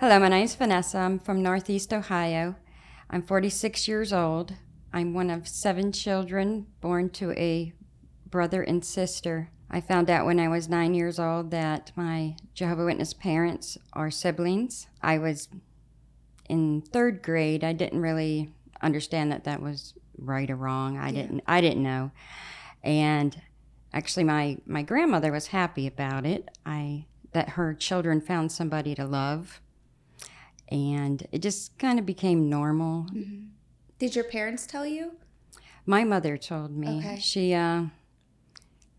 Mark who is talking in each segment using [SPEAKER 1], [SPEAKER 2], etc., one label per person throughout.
[SPEAKER 1] Hello, my name is Vanessa. I'm from Northeast Ohio. I'm 46 years old. I'm one of seven children born to a brother and sister. I found out when I was nine years old that my Jehovah Witness parents are siblings. I was in third grade. I didn't really understand that that was right or wrong. I didn't. I didn't know. And actually, my my grandmother was happy about it. I that her children found somebody to love, and it just kind of became normal.
[SPEAKER 2] Did your parents tell you?
[SPEAKER 1] My mother told me
[SPEAKER 2] Okay.
[SPEAKER 1] she uh,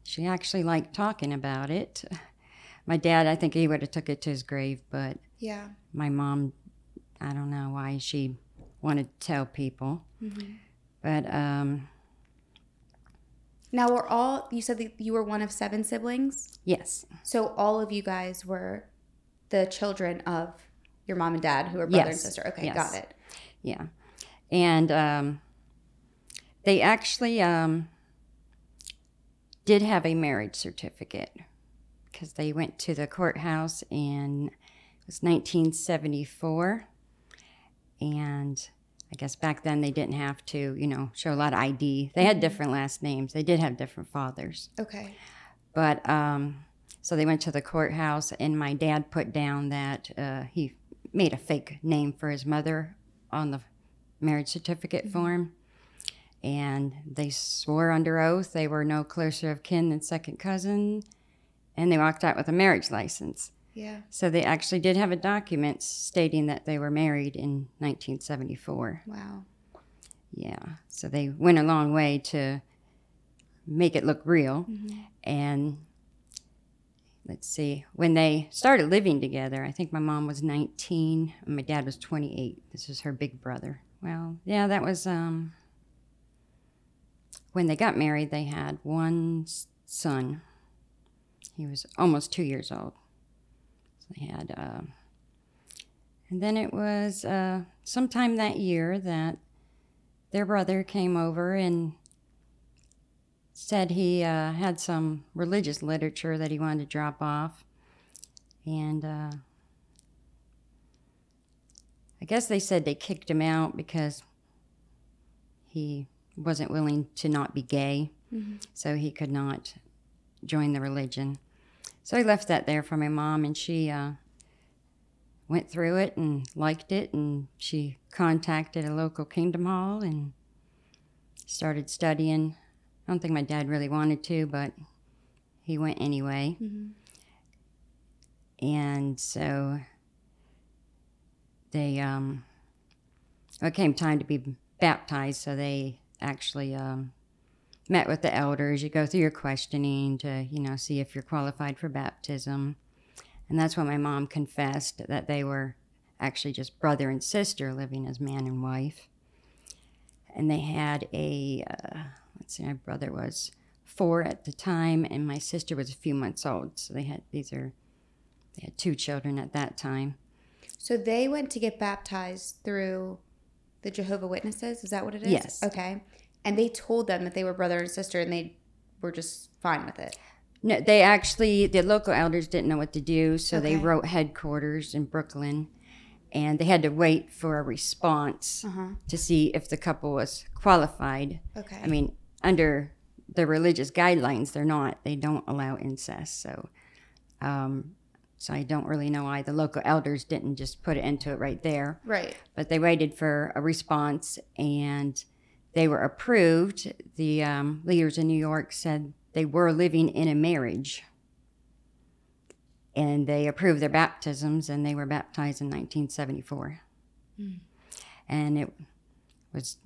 [SPEAKER 1] she actually liked talking about it. My dad, I think he would have took it to his grave, but
[SPEAKER 2] Yeah.
[SPEAKER 1] my mom, I don't know why she wanted to tell people. But um,
[SPEAKER 2] Now we're all. You said that you were one of seven siblings,
[SPEAKER 1] yes,
[SPEAKER 2] so all of you guys were the children of your mom and dad, who are brother and sister. Okay,
[SPEAKER 1] Yes.
[SPEAKER 2] got it.
[SPEAKER 1] yeah, and um, they actually um, did have a marriage certificate because they went to the courthouse in it was 1974, and I guess back then they didn't have to, you know, show a lot of ID. They had different last names. They did have different fathers.
[SPEAKER 2] Okay.
[SPEAKER 1] But um, so they went to the courthouse, and my dad put down that uh, he made a fake name for his mother on the marriage certificate mm-hmm. form. And they swore under oath they were no closer of kin than second cousin, and they walked out with a marriage license.
[SPEAKER 2] Yeah.
[SPEAKER 1] So they actually did have a document stating that they were married in 1974.
[SPEAKER 2] Wow.
[SPEAKER 1] Yeah. So they went a long way to make it look real. Mm-hmm. And let's see, when they started living together, I think my mom was 19 and my dad was 28. This is her big brother. Well, yeah, that was um when they got married, they had one son. He was almost 2 years old. So they had uh, and then it was uh, sometime that year that their brother came over and said he uh, had some religious literature that he wanted to drop off. And uh, I guess they said they kicked him out because he wasn't willing to not be gay, so he could not join the religion. So I left that there for my mom, and she uh, went through it and liked it, and she contacted a local Kingdom Hall and started studying. I don't think my dad really wanted to, but he went anyway. And so they, um, it came time to be baptized, so they actually um, met with the elders. You go through your questioning to, you know, see if you're qualified for baptism. And that's when my mom confessed that they were actually just brother and sister living as man and wife. And they had a, uh, let's see, my brother was four at the time, and my sister was a few months old. So they had, these are, they had two children at that time.
[SPEAKER 2] So they went to get baptized through the Jehovah Witnesses. Is that what it is?
[SPEAKER 1] Yes.
[SPEAKER 2] Okay. And they told them that they were brother and sister, and they were just fine with it.
[SPEAKER 1] No, they actually, the local elders didn't know what to do, so they wrote headquarters in Brooklyn, and they had to wait for a response
[SPEAKER 2] Uh huh.
[SPEAKER 1] to see if the couple was qualified.
[SPEAKER 2] Okay.
[SPEAKER 1] I mean, under the religious guidelines, they're not. They don't allow incest. So, um, so I don't really know why the local elders didn't just put it into it right there.
[SPEAKER 2] right.
[SPEAKER 1] But they waited for a response, and they were approved. The um, leaders in New York said they were living in a marriage, and they approved their baptisms, and they were baptized in 1974. And it was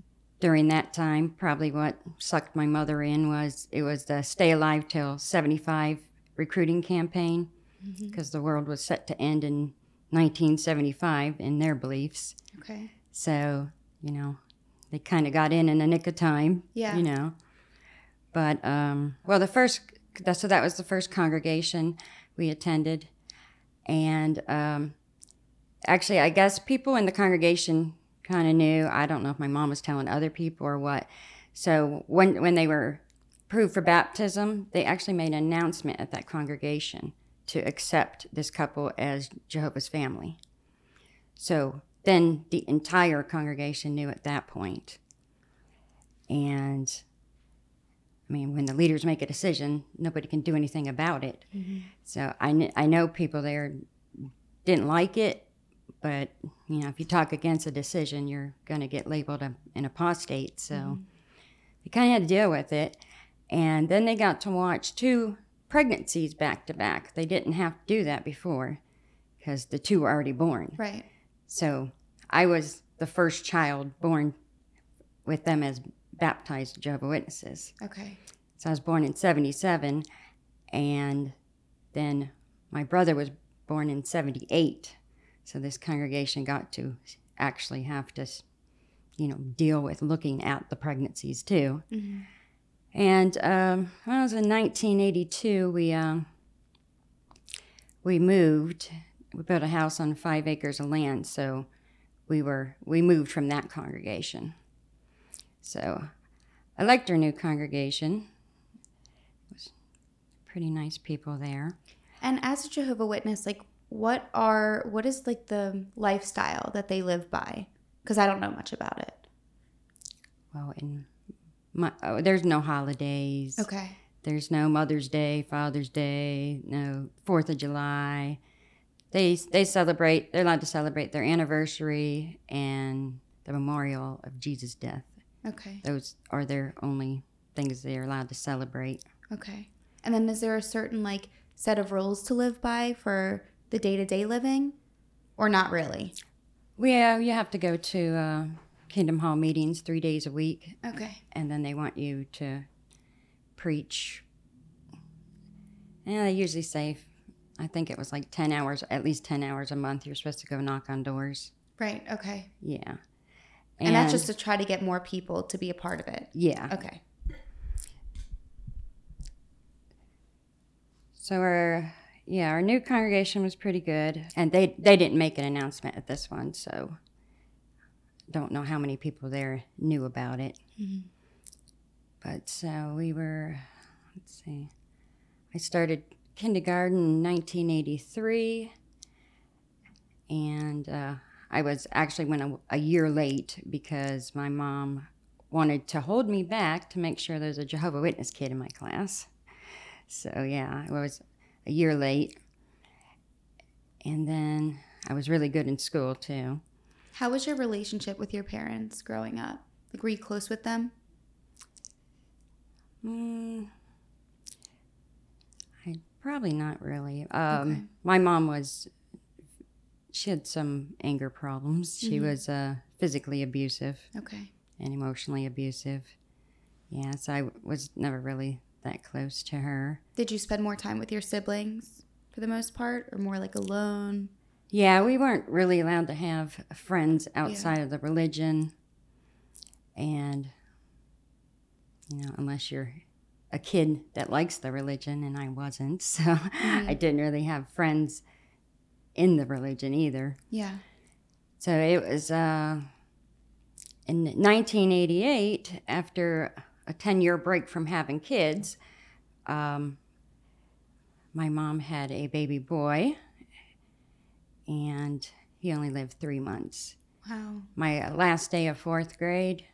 [SPEAKER 1] during that time, probably what sucked my mother in was it was the Stay Alive Till 75 recruiting campaign because the world was set to end in 1975 in their beliefs.
[SPEAKER 2] Okay.
[SPEAKER 1] So, you know, they kind of got in in the nick of time.
[SPEAKER 2] Yeah.
[SPEAKER 1] You know. But, um, well, the first, that, so that was the first congregation we attended. And um, actually, I guess people in the congregation kind of knew. I don't know if my mom was telling other people or what. So when, when they were approved for baptism, they actually made an announcement at that congregation to accept this couple as Jehovah's family. So then the entire congregation knew at that point. And I mean, when the leaders make a decision, nobody can do anything about it. Mm-hmm. So I, kn- I know people there didn't like it, but you know, if you talk against a decision, you're going to get labeled a, an apostate. So mm-hmm. they kind of had to deal with it. And then they got to watch two pregnancies back to back. They didn't have to do that before because the two were already born.
[SPEAKER 2] Right.
[SPEAKER 1] So I was the first child born with them as baptized Jehovah Witnesses.
[SPEAKER 2] Okay.
[SPEAKER 1] So I was born in 77, and then my brother was born in 78. So this congregation got to actually have to, you know, deal with looking at the pregnancies too. And um, when I was in 1982, we um, we moved. We built a house on five acres of land, so we were we moved from that congregation. So I liked our new congregation. It was pretty nice people there.
[SPEAKER 2] And as a Jehovah Witness, like what are what is like the lifestyle that they live by? Because I don't know much about it.
[SPEAKER 1] Well, in my, oh, there's no holidays.
[SPEAKER 2] Okay.
[SPEAKER 1] There's no Mother's Day, Father's Day, no Fourth of July. They they celebrate. They're allowed to celebrate their anniversary and the memorial of Jesus' death.
[SPEAKER 2] Okay.
[SPEAKER 1] Those are their only things they're allowed to celebrate.
[SPEAKER 2] Okay. And then is there a certain like set of rules to live by for the day to day living, or not really?
[SPEAKER 1] Yeah, you have to go to uh, Kingdom Hall meetings three days a week,
[SPEAKER 2] Okay.
[SPEAKER 1] and then they want you to preach. And they usually say, I think it was like 10 hours, at least 10 hours a month, you're supposed to go knock on doors.
[SPEAKER 2] Right. Okay.
[SPEAKER 1] Yeah.
[SPEAKER 2] And, that's just to try to get more people to be a part of it.
[SPEAKER 1] Yeah.
[SPEAKER 2] Okay.
[SPEAKER 1] So our yeah, our new congregation was pretty good, and they they didn't make an announcement at this one, so don't know how many people there knew about it. But so we were, let's see, I started kindergarten in 1983, and uh, I was actually went a, a year late because my mom wanted to hold me back to make sure there's a Jehovah Witness kid in my class. So yeah, I was a year late. And then I was really good in school too.
[SPEAKER 2] How was your relationship with your parents growing up? Like, were you close with them?
[SPEAKER 1] Mm, I probably not really. Um,
[SPEAKER 2] Okay.
[SPEAKER 1] My mom was. She had some anger problems. She was uh, physically abusive
[SPEAKER 2] Okay.
[SPEAKER 1] and emotionally abusive. Yeah, so I was never really that close to her.
[SPEAKER 2] Did you spend more time with your siblings for the most part, or more like alone?
[SPEAKER 1] Yeah, we weren't really allowed to have friends outside of the religion. And, you know, unless you're a kid that likes the religion, and I wasn't. So I didn't really have friends in the religion either.
[SPEAKER 2] Yeah.
[SPEAKER 1] So it was uh, in 1988, after a 10 year break from having kids, um, my mom had a baby boy, and he only lived three months.
[SPEAKER 2] Wow.
[SPEAKER 1] My last day of fourth grade,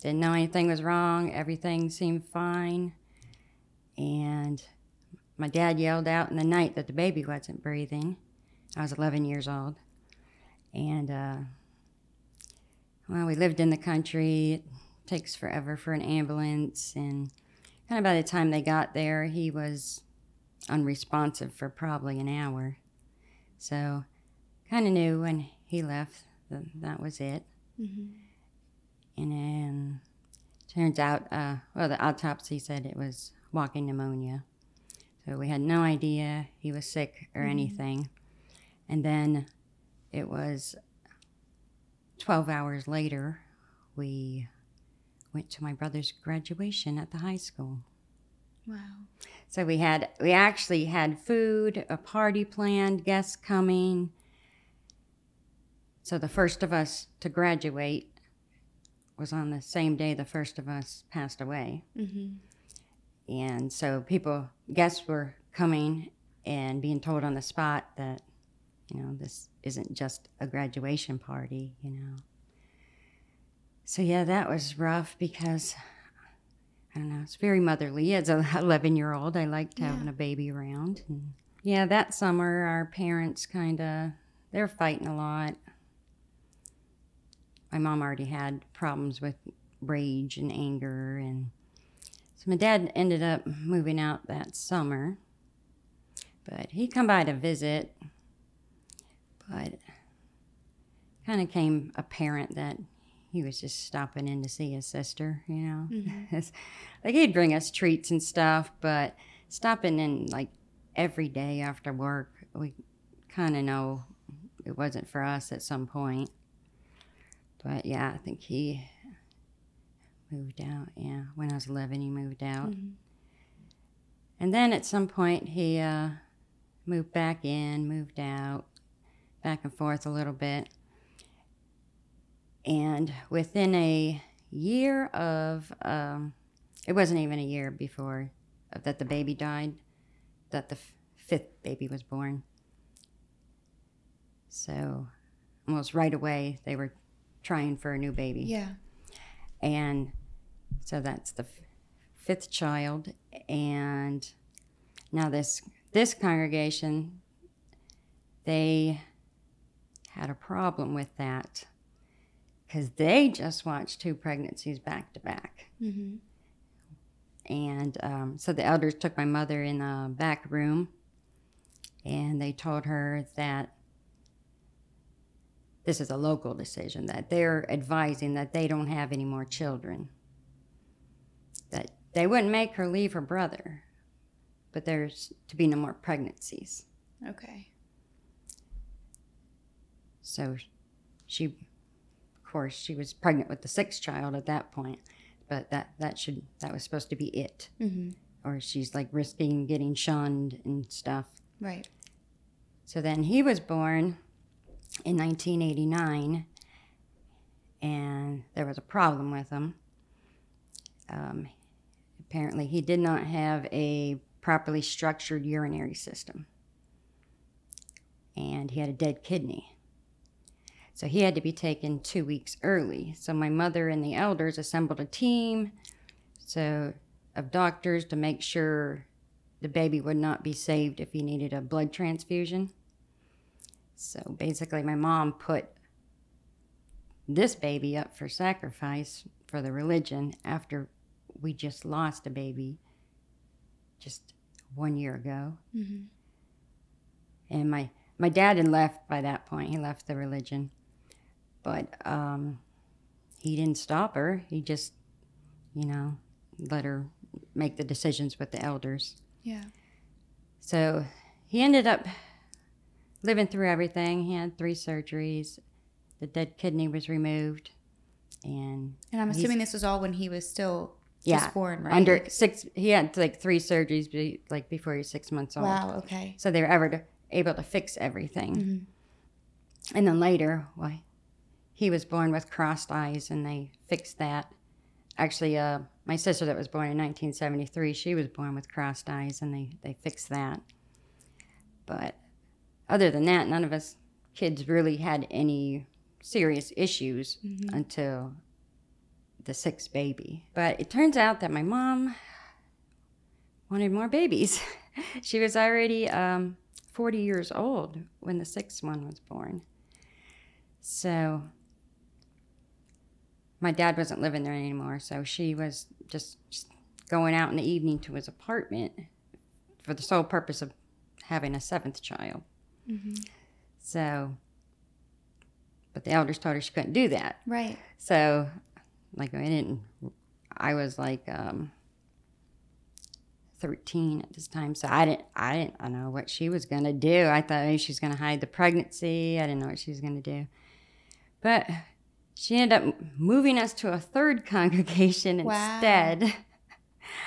[SPEAKER 1] didn't know anything was wrong, everything seemed fine. And my dad yelled out in the night that the baby wasn't breathing. I was 11 years old. And, uh, well, we lived in the country. Takes forever for an ambulance. And kind of by the time they got there, he was unresponsive for probably an hour. So, kind of knew when he left that that was it.
[SPEAKER 2] hmm
[SPEAKER 1] And then turns out, uh, well, the autopsy said it was walking pneumonia. So we had no idea he was sick or anything. And then it was 12 hours later, we went to my brother's graduation at the high school.
[SPEAKER 2] Wow.
[SPEAKER 1] So we had, we actually had food, a party planned, guests coming. So the first of us to graduate was on the same day the first of us passed away.
[SPEAKER 2] hmm
[SPEAKER 1] And so people, guests were coming and being told on the spot that you know, this isn't just a graduation party, you know. So yeah, that was rough because I don't know, it's very motherly. As an 11 year old, I liked
[SPEAKER 2] Yeah.
[SPEAKER 1] having a baby around. And yeah, that summer, our parents kind of, they were fighting a lot. My mom already had problems with rage and anger. And so my dad ended up moving out that summer. But he'd come by to visit. But kind of came apparent that he was just stopping in to see his sister, you know. It's- like he'd bring us treats and stuff, but stopping in like every day after work, we kind of know it wasn't for us at some point. But yeah, I think he moved out. Yeah, when I was 11, he moved out.
[SPEAKER 2] Mhm.
[SPEAKER 1] And then at some point, he uh, moved back in, moved out, back and forth a little bit. And within a year of, um, it wasn't even a year before that the baby died, that the f- fifth baby was born. So almost right away, they were trying for a new baby.
[SPEAKER 2] Yeah.
[SPEAKER 1] And so that's the f- fifth child. And now this this congregation, they had a problem with that because they just watched two pregnancies back to back.
[SPEAKER 2] Mm-hmm.
[SPEAKER 1] And um, so the elders took my mother in the back room and they told her that this is a local decision, that they're advising that they don't have any more children. That they wouldn't make her leave her brother, but there's to be no more pregnancies.
[SPEAKER 2] Okay.
[SPEAKER 1] So she, course, she was pregnant with the sixth child at that point, but that, that should, that was supposed to be it.
[SPEAKER 2] Mm-hmm.
[SPEAKER 1] or she's like risking getting shunned and stuff.
[SPEAKER 2] Right.
[SPEAKER 1] So then he was born in 1989, and there was a problem with him. Um, apparently, he did not have a properly structured urinary system, and he had a dead kidney. So he had to be taken two weeks early. So my mother and the elders assembled a team so of doctors to make sure the baby would not be saved if he needed a blood transfusion. So basically, my mom put this baby up for sacrifice for the religion after we just lost a baby just one year ago.
[SPEAKER 2] Mm-hmm.
[SPEAKER 1] And my, my dad had left by that point. He left the religion. But um, he didn't stop her. He just, you know, let her make the decisions with the elders.
[SPEAKER 2] Yeah.
[SPEAKER 1] So he ended up living through everything. He had three surgeries. The dead kidney was removed. And
[SPEAKER 2] And I'm assuming this was all when he was still
[SPEAKER 1] yeah,
[SPEAKER 2] just born, right?
[SPEAKER 1] under
[SPEAKER 2] Like-
[SPEAKER 1] six, he had like three surgeries be, like before he was six months old.
[SPEAKER 2] wow. Okay.
[SPEAKER 1] So they were ever to, able to fix everything.
[SPEAKER 2] Mm-hmm.
[SPEAKER 1] And then later, why, he was born with crossed eyes, and they fixed that. Actually, uh, my sister that was born in 1973, she was born with crossed eyes, and they they fixed that. But other than that, none of us kids really had any serious issues
[SPEAKER 2] Mm-hmm.
[SPEAKER 1] until the sixth baby. But it turns out that my mom wanted more babies. she was already um, 40 years old when the sixth one was born. So my dad wasn't living there anymore, so she was just, just going out in the evening to his apartment for the sole purpose of having a seventh child.
[SPEAKER 2] Mm-hmm.
[SPEAKER 1] So, but the elders told her she couldn't do that.
[SPEAKER 2] Right.
[SPEAKER 1] So, like, I didn't, I was like um, 13 at this time. So I didn't, I didn't I know what she was going to do. I thought maybe she was going to hide the pregnancy. I didn't know what she was going to do. But she ended up moving us to a third congregation
[SPEAKER 2] Wow.
[SPEAKER 1] instead.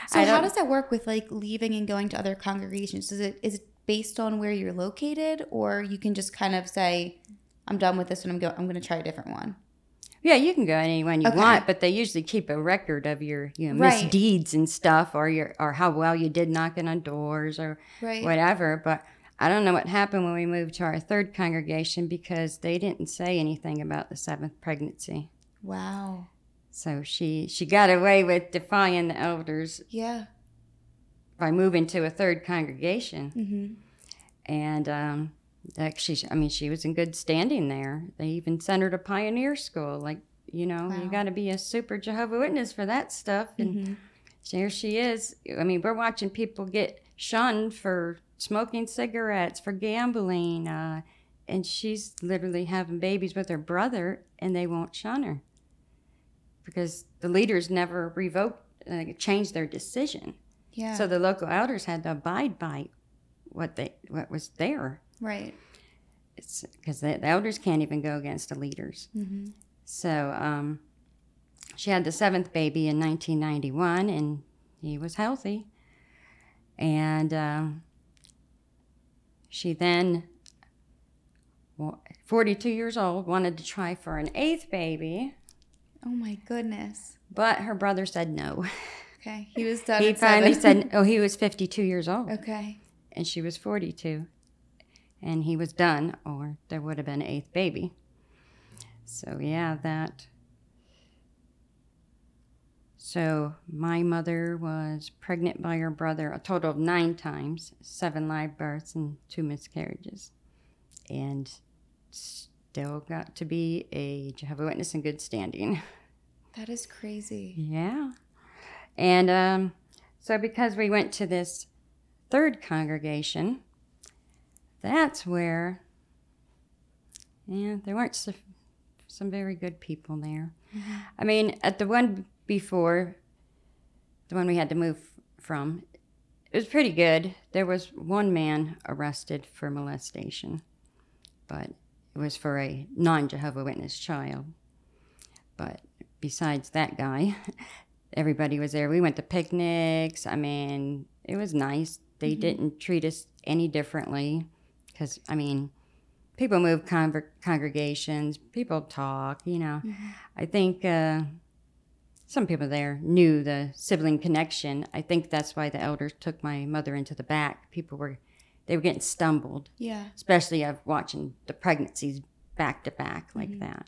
[SPEAKER 2] So how does that work with like leaving and going to other congregations? Is it is it based on where you're located, or you can just kind of say, "I'm done with this one. I'm going. I'm going to try a different one."
[SPEAKER 1] Yeah, you can go anyone you
[SPEAKER 2] Okay.
[SPEAKER 1] want, but they usually keep a record of your you know
[SPEAKER 2] Right.
[SPEAKER 1] misdeeds and stuff, or your or how well you did knocking on doors or
[SPEAKER 2] Right.
[SPEAKER 1] whatever. But I don't know what happened when we moved to our third congregation because they didn't say anything about the seventh pregnancy.
[SPEAKER 2] Wow.
[SPEAKER 1] So she she got away with defying the elders
[SPEAKER 2] Yeah.
[SPEAKER 1] by moving to a third congregation,
[SPEAKER 2] Mm-hmm.
[SPEAKER 1] and um, actually, I mean, she was in good standing there. They even sent her to pioneer school. Like, you know, you got to be a super Jehovah Witness for that stuff. And
[SPEAKER 2] Mm-hmm.
[SPEAKER 1] here she is. I mean, we're watching people get shunned for smoking cigarettes, for gambling, uh, and she's literally having babies with her brother, and they won't shun her because the leaders never revoked, uh, changed their decision.
[SPEAKER 2] Yeah.
[SPEAKER 1] So the local elders had to abide by what they what was there.
[SPEAKER 2] right.
[SPEAKER 1] It's because the, the elders can't even go against the leaders.
[SPEAKER 2] Mm-hmm.
[SPEAKER 1] So um, she had the seventh baby in 1991, and he was healthy. And um, she then, wa- 42 years old, wanted to try for an eighth baby,
[SPEAKER 2] Oh my goodness.
[SPEAKER 1] but her brother said no.
[SPEAKER 2] Okay. He was done.
[SPEAKER 1] He finally said, oh, he was 52 years old,
[SPEAKER 2] Okay.
[SPEAKER 1] and she was 42. And he was done, or there would have been an eighth baby. So, yeah, that. So, my mother was pregnant by her brother a total of nine times, seven live births, and two miscarriages. And still got to be a Jehovah Witness in good standing.
[SPEAKER 2] That is crazy.
[SPEAKER 1] Yeah. And um, so, because we went to this third congregation, that's where, yeah, there weren't so, some very good people there. I mean, at the one before, the one we had to move from, it was pretty good. There was one man arrested for molestation, but it was for a non Jehovah Witness child. But besides that guy, everybody was there. We went to picnics. I mean, it was nice. They didn't treat us any differently because, I mean, people move conver- congregations, people talk, you know. I think uh, some people there knew the sibling connection. I think that's why the elders took my mother into the back. People were, they were getting stumbled,
[SPEAKER 2] Yeah.
[SPEAKER 1] especially of watching the pregnancies back to back like that.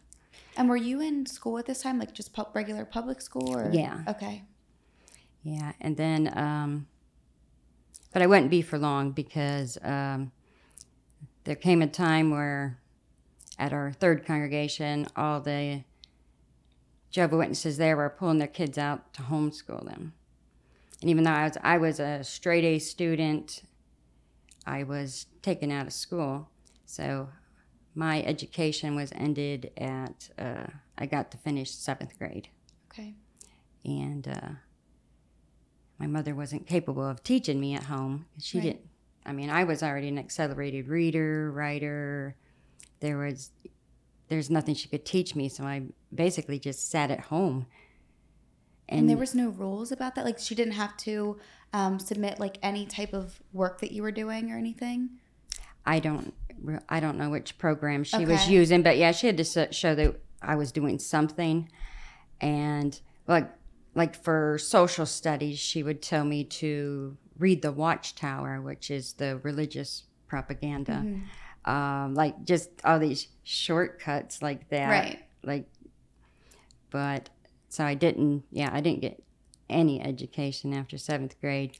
[SPEAKER 2] And were you in school at this time, like just pub- regular public school, or
[SPEAKER 1] Yeah.
[SPEAKER 2] Okay.
[SPEAKER 1] Yeah, and then, um, but I wouldn't be for long because um, there came a time where at our third congregation, all the Jehovah Witnesses there were pulling their kids out to homeschool them. And even though I was, I was a straight A student, I was taken out of school. So my education was ended at, uh, I got to finish seventh grade
[SPEAKER 2] Okay.
[SPEAKER 1] and uh, my mother wasn't capable of teaching me at home. She
[SPEAKER 2] Right.
[SPEAKER 1] didn't. I mean, I was already an accelerated reader, writer. There was, there's nothing she could teach me, so I basically just sat at home.
[SPEAKER 2] And, there was no rules about that. Like she didn't have to um, submit like any type of work that you were doing or anything.
[SPEAKER 1] I don't, I don't know which program she was using, but yeah, she had to show that I was doing something, and like, like for social studies, she would tell me to read the Watchtower, which is the religious propaganda. Um, like just all these shortcuts like that.
[SPEAKER 2] Right.
[SPEAKER 1] Like, but so I didn't. Yeah, I didn't get any education after seventh grade,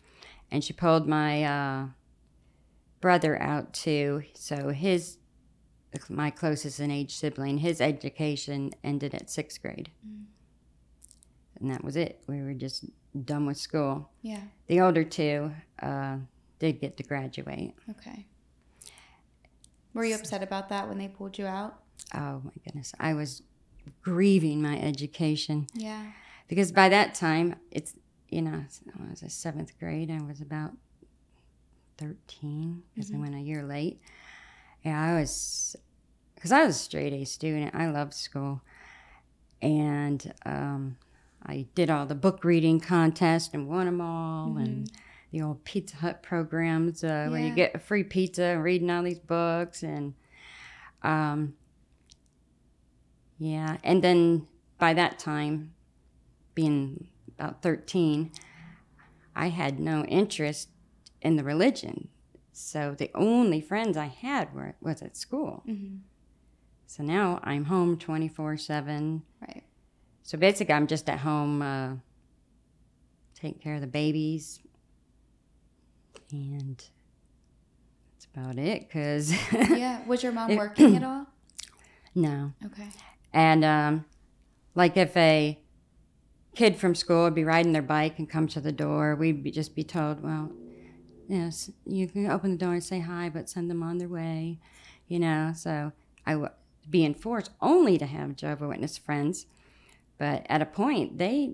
[SPEAKER 1] and she pulled my uh, brother out too. So his my closest in age sibling, his education ended at sixth grade, and that was it. We were just done with school.
[SPEAKER 2] Yeah.
[SPEAKER 1] The older two uh, did get to graduate.
[SPEAKER 2] Okay. Were you upset about that when they pulled you out?
[SPEAKER 1] Oh my goodness, I was grieving my education
[SPEAKER 2] Yeah.
[SPEAKER 1] because by that time it's you know I was a seventh grade. I was about thirteen because I went a year late. Yeah, I was because I was a straight A student. I loved school, and um, I did all the book reading contests and won them all, and the old Pizza Hut programs uh, where you get free pizza and reading all these books and. Um, yeah, and then by that time, being about 13, I had no interest in the religion. So the only friends I had were was at school.
[SPEAKER 2] Mm-hmm.
[SPEAKER 1] So now I'm home 24 7.
[SPEAKER 2] Right.
[SPEAKER 1] So basically, I'm just at home uh, taking care of the babies. And that's about it because,
[SPEAKER 2] Yeah. Was your mom
[SPEAKER 1] It-
[SPEAKER 2] working at all?
[SPEAKER 1] no.
[SPEAKER 2] Okay.
[SPEAKER 1] And um, like if a kid from school would be riding their bike and come to the door, we'd be, just be told, well, yes, you can open the door and say hi, but send them on their way, you know. So I would be enforced only to have Jehovah Witness friends, but at a point they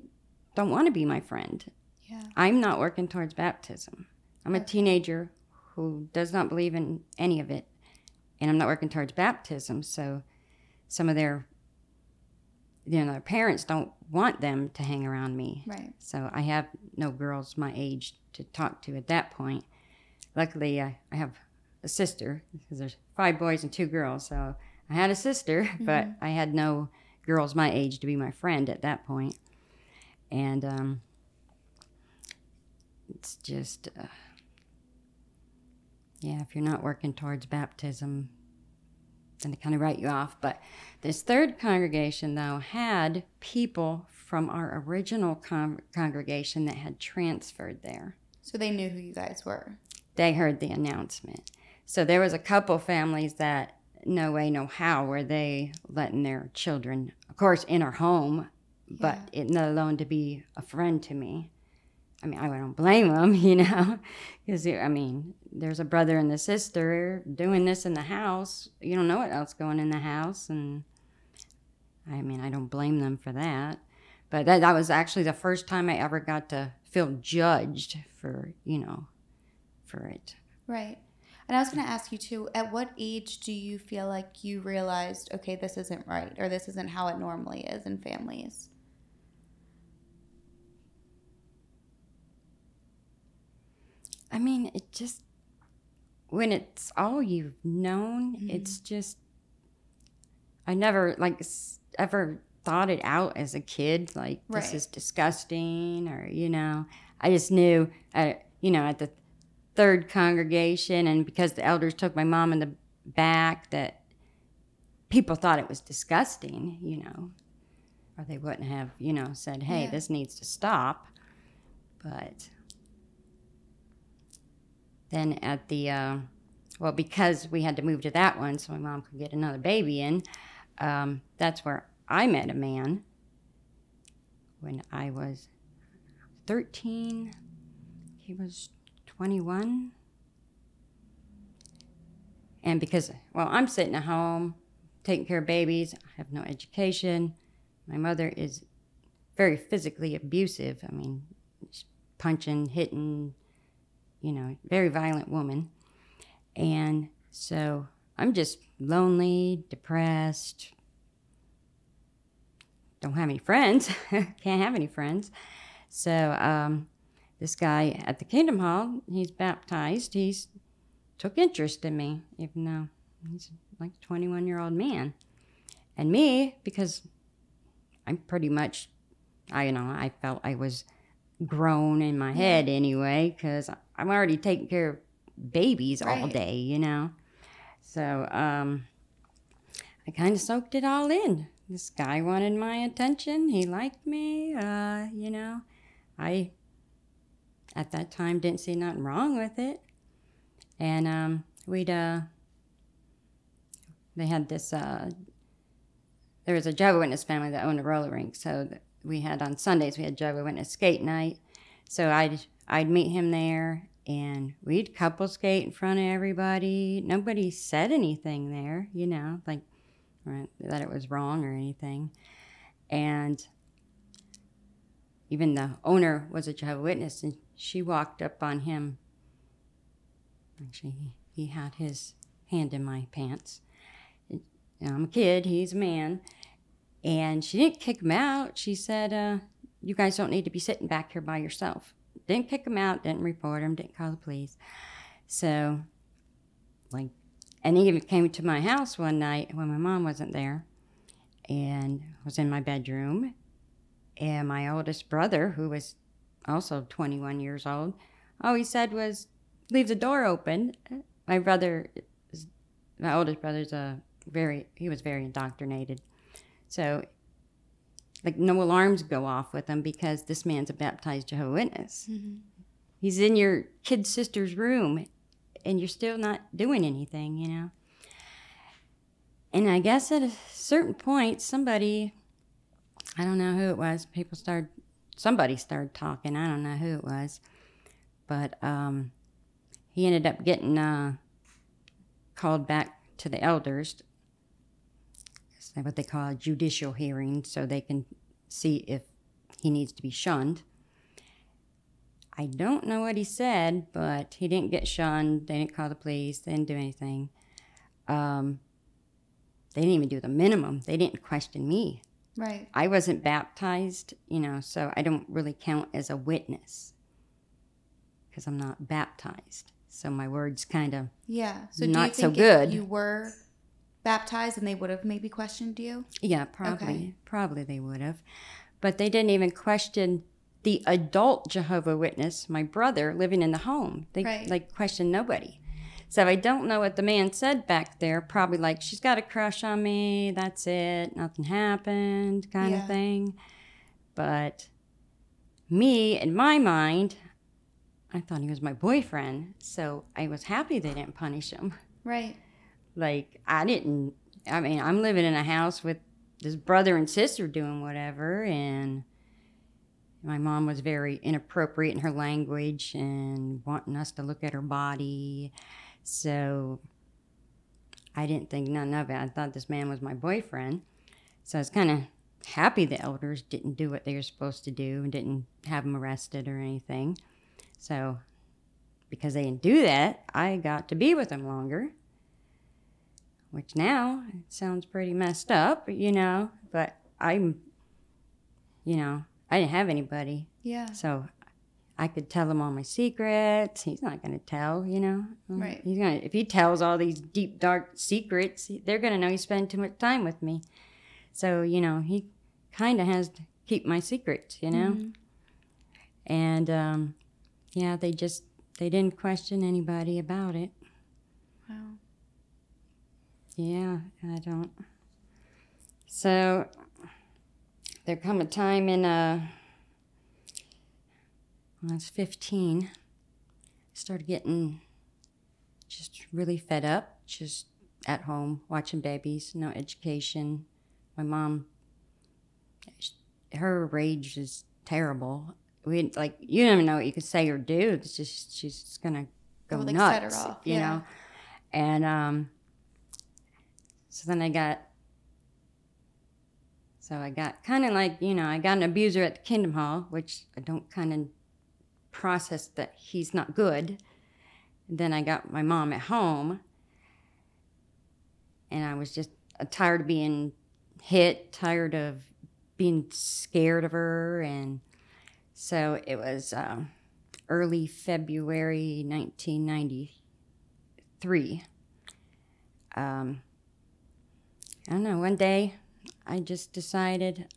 [SPEAKER 1] don't want to be my friend.
[SPEAKER 2] Yeah.
[SPEAKER 1] I'm not working towards baptism. I'm a teenager who does not believe in any of it, and I'm not working towards baptism. So, some of their, you know, their parents don't want them to hang around me.
[SPEAKER 2] Right.
[SPEAKER 1] So I have no girls my age to talk to at that point. Luckily, I, I have a sister because there's five boys and two girls. So I had a sister, but I had no girls my age to be my friend at that point. And um, it's just, uh, yeah, if you're not working towards baptism, then they kind of write you off. But this third congregation, though, had people from our original con- congregation that had transferred there.
[SPEAKER 2] So they knew who you guys were.
[SPEAKER 1] They heard the announcement. So there was a couple families that no way, no how were they letting their children, of course, in our home, but it, not alone to be a friend to me. I mean, I don't blame them, you know, because I mean, there's a brother and a sister doing this in the house. You don't know what else going in the house, and I mean, I don't blame them for that. But that, that was actually the first time I ever got to feel judged for, you know, for it.
[SPEAKER 2] Right. And I was going to ask you too, at what age do you feel like you realized, okay, this isn't right or this isn't how it normally is in families?
[SPEAKER 1] I mean, it just when it's all you've known, it's just I never like ever thought it out as a kid like this is disgusting or you know, I just knew uh, you know at the third congregation and because the elders took my mom in the back that people thought it was disgusting, you know, or they wouldn't have, you know, said, "Hey,
[SPEAKER 2] Yeah.
[SPEAKER 1] this needs to stop." But then at the uh, well because we had to move to that one so my mom could get another baby in um, that's where i met a man when i was 13 he was 21 and because well i'm sitting at home taking care of babies i have no education. My mother is very physically abusive. I mean punching hitting you know, very violent woman. And so I'm just lonely, depressed, don't have any friends, can't have any friends. So um, this guy at the Kingdom Hall, he's baptized. He's took interest in me, even though he's like a 21 year old man. And me, because I'm pretty much, I you know, I felt I was grown in my head anyway, because I'm already taking care of babies all day, you know. So um, I kind of soaked it all in. This guy wanted my attention. He liked me. Uh, you know, I at that time didn't see nothing wrong with it. And um, we'd uh, they had this. Uh, there was a Jehovah Witness family that owned a roller rink, so we had on Sundays we had Jehovah Witness skate night. So I'd I'd meet him there, and we'd couple skate in front of everybody. Nobody said anything there, you know, like or that it was wrong or anything. And even the owner was a Jehovah Witness, and she walked up on him. Actually, he, had his hand in my pants. I'm a kid, he's a man. And she didn't kick him out. She said, uh, You guys don't need to be sitting back here by yourself. Didn't kick him out, didn't report him, didn't call the police. So, like, and he even came to my house one night when my mom wasn't there and was in my bedroom. And my oldest brother, who was also 21 years old, all he said was, leave the door open. My brother, my oldest brother's a very, he was very indoctrinated. So, like, no alarms go off with him because this man's a baptized Jehovah Witness. He's in your kid sister's room and you're still not doing anything, you know? And I guess at a certain point, somebody, I don't know who it was, people started, somebody started talking. I don't know who it was. But um, he ended up getting uh, called back to the elders. What they call a judicial hearing, so they can see if he needs to be shunned. I don't know what he said, but he didn't get shunned. They didn't call the police. They didn't do anything. Um, they didn't even do the minimum. They didn't question me.
[SPEAKER 2] Right.
[SPEAKER 1] I wasn't baptized, you know, so I don't really count as a witness because I'm not baptized. So my words kind of,
[SPEAKER 2] Yeah. So
[SPEAKER 1] Not
[SPEAKER 2] do
[SPEAKER 1] so
[SPEAKER 2] you think
[SPEAKER 1] good.
[SPEAKER 2] you were baptized and they would have maybe questioned you?
[SPEAKER 1] yeah, probably,
[SPEAKER 2] Okay.
[SPEAKER 1] probably they would have. But they didn't even question the adult Jehovah Witness, my brother, living in the home. They
[SPEAKER 2] Right.
[SPEAKER 1] like questioned nobody. So I don't know what the man said back there. Probably like, she's got a crush on me. That's it. Nothing happened, kind
[SPEAKER 2] Yeah.
[SPEAKER 1] of thing. But me, in my mind, I thought he was my boyfriend. So I was happy they didn't punish him.
[SPEAKER 2] Right.
[SPEAKER 1] Like, I didn't, I mean, I'm living in a house with this brother and sister doing whatever. And my mom was very inappropriate in her language and wanting us to look at her body. So I didn't think none of it. I thought this man was my boyfriend. So I was kind of happy the elders didn't do what they were supposed to do and didn't have him arrested or anything. So because they didn't do that, I got to be with him longer. Which now it sounds pretty messed up, you know, but I'm, you know, I didn't have anybody.
[SPEAKER 2] Yeah.
[SPEAKER 1] So I could tell him all my secrets. He's not going to tell, you know.
[SPEAKER 2] Right.
[SPEAKER 1] He's gonna if he tells all these deep dark secrets, they're going to know he spent too much time with me. So you know he kind of has to keep my secrets, you know.
[SPEAKER 2] Mhm.
[SPEAKER 1] And um, yeah, they just they didn't question anybody about it. Yeah, I don't. So there come a time in uh when I was fifteen, I started getting just really fed up, just at home watching babies, no education. My mom, her rage is terrible. We like you don't even know what you could say or do. It's just she's just gonna go
[SPEAKER 2] It would, like, set her
[SPEAKER 1] nuts,
[SPEAKER 2] off,
[SPEAKER 1] you
[SPEAKER 2] yeah.
[SPEAKER 1] know. And um, so then I got, so I got kind of like, you know, I got an abuser at the Kingdom Hall, which I don't kind of process that he's not good. then I got my mom at home, and I was just uh, tired of being hit, tired of being scared of her. And so it was um, early February 1993. Um, I don't know, one day I just decided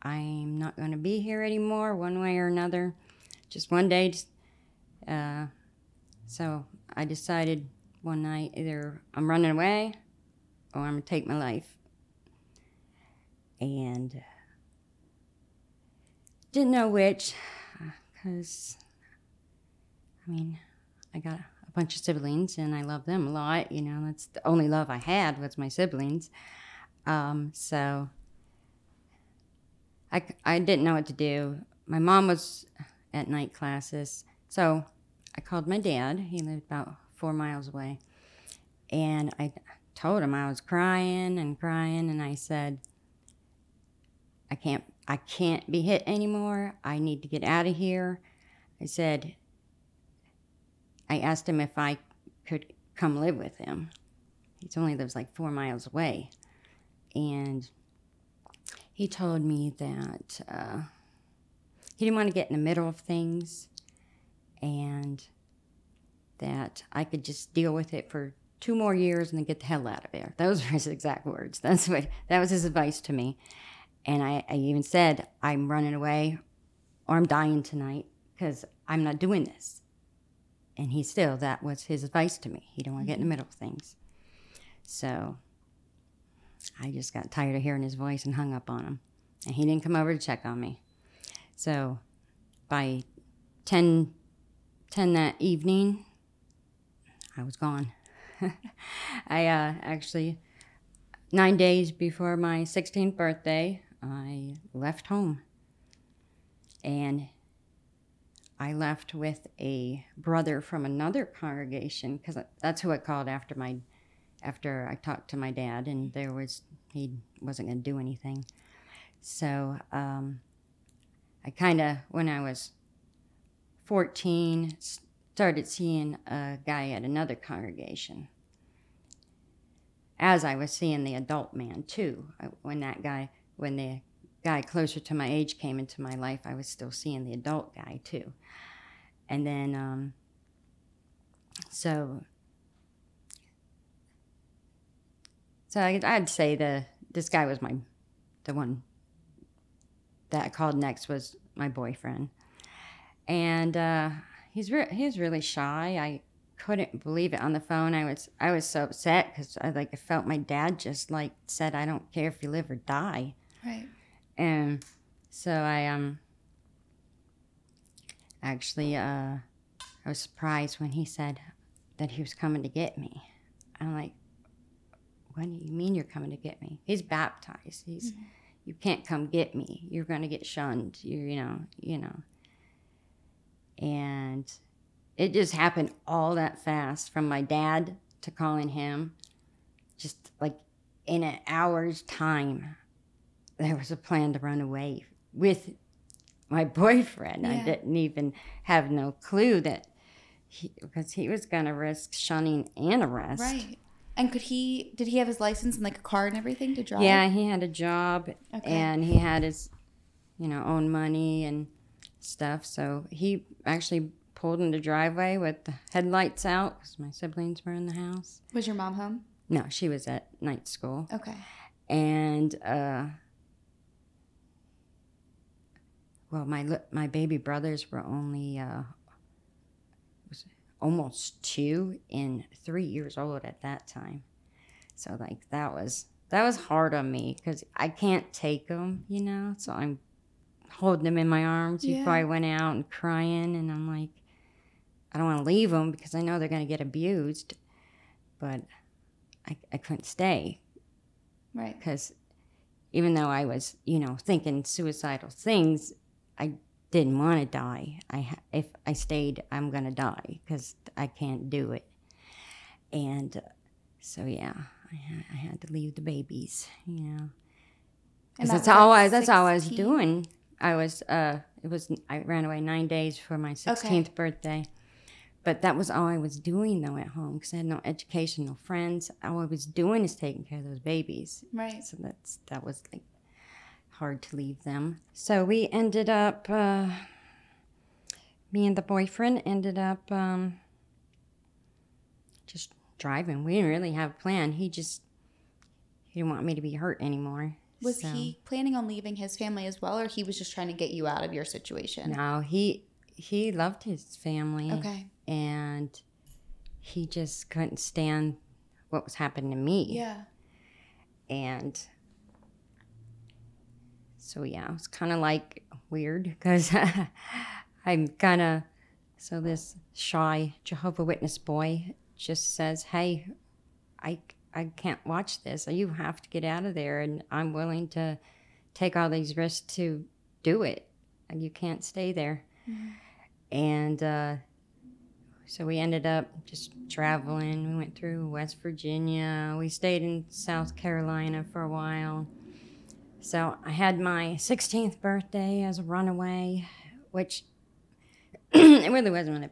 [SPEAKER 1] I'm not going to be here anymore, one way or another. Just one day. just, Uh, so I decided one night either I'm running away or I'm going to take my life. And didn't know which, because, I mean, I got a bunch of siblings and I love them a lot. You know, that's the only love I had was my siblings. Um, so I didn't know what to do. My mom was at night classes. So I called my dad. He lived about four miles away. And I told him I was crying and crying. And I said, I can't, I can't be hit anymore. I need to get out of here. I said, I asked him if I could come live with him. He only lives like four miles away. And he told me that uh, he didn't want to get in the middle of things and that I could just deal with it for two more years and then get the hell out of there. Those were his exact words. That's what that was his advice to me. And I, I even said, I'm running away or I'm dying tonight because I'm not doing this. and he still that was his advice to me. He didn't want to get in the middle of things. So I just got tired of hearing his voice and hung up on him. And he didn't come over to check on me. So by 10, 10 that evening, I was gone. I uh, actually, nine days before my 16th birthday, I left home. And I left with a brother from another congregation because that's who I called after my after I talked to my dad, and there was he wasn't going to do anything. So um, I kind of when I was 14 started seeing a guy at another congregation. As I was seeing the adult man too, when that guy when the guy closer to my age came into my life, I was still seeing the adult guy too. And then, um, so, so I, I'd say the this guy was my, the one that I called next was my boyfriend, and uh, he's re- he's really shy. I couldn't believe it on the phone. I was I was so upset because I like I felt my dad just like said I don't care if you live or die.
[SPEAKER 2] Right.
[SPEAKER 1] And so I um actually uh I was surprised when he said that he was coming to get me. I'm like, what do you mean you're coming to get me? He's baptized. He's mm-hmm. you can't come get me. You're gonna get shunned. You you know, you know. And it just happened all that fast from my dad to calling him just like in an hour's time there was a plan to run away with my boyfriend. Yeah. I didn't even have no clue that he, because he was going to risk shunning and arrest.
[SPEAKER 2] Right. And could he, did he have his license and like a car and everything to drive?
[SPEAKER 1] Yeah, he had a job okay. and he had his, you know, own money and stuff. So he actually pulled in the driveway with the headlights out because my siblings were in the house.
[SPEAKER 2] Was your mom home?
[SPEAKER 1] No, she was at night school.
[SPEAKER 2] Okay.
[SPEAKER 1] And uh, well, my my baby brothers were only uh, almost two and three years old at that time. So like that was that was hard on me because I can't take them, you know. So I'm holding them in my arms yeah. before I went out and crying, and I'm like, I don't want to leave them because I know they're going to get abused, but I I couldn't stay,
[SPEAKER 2] right?
[SPEAKER 1] Because even though I was, you know, thinking suicidal things, I didn't want to die. I if I stayed, I'm gonna die because I can't do it. And uh, so yeah, I, I, had to leave the babies. You know, that's all I that's all I was doing. I was uh, it was I ran away nine days for my sixteenth okay. birthday. But that was all I was doing though at home because I had no education, no friends. All I was doing is taking care of those babies.
[SPEAKER 2] Right.
[SPEAKER 1] So that's that was like hard to leave them. So we ended up, uh, me and the boyfriend ended up um, just driving. We didn't really have a plan. He just, he didn't want me to be hurt anymore.
[SPEAKER 2] Was so. he planning on leaving his family as well, or he was just trying to get you out of your situation?
[SPEAKER 1] No, he he loved his family.
[SPEAKER 2] Okay.
[SPEAKER 1] And he just couldn't stand what was happening to me.
[SPEAKER 2] Yeah.
[SPEAKER 1] And so yeah, it's kind of like weird because I'm kind of so this shy Jehovah Witness boy just says, "Hey, I I can't watch this. You have to get out of there, and I'm willing to take all these risks to do it. You can't stay there." Mm-hmm. And uh, so we ended up just traveling. We went through West Virginia. We stayed in South Carolina for a while so I had my 16th birthday as a runaway, which it really wasn't a,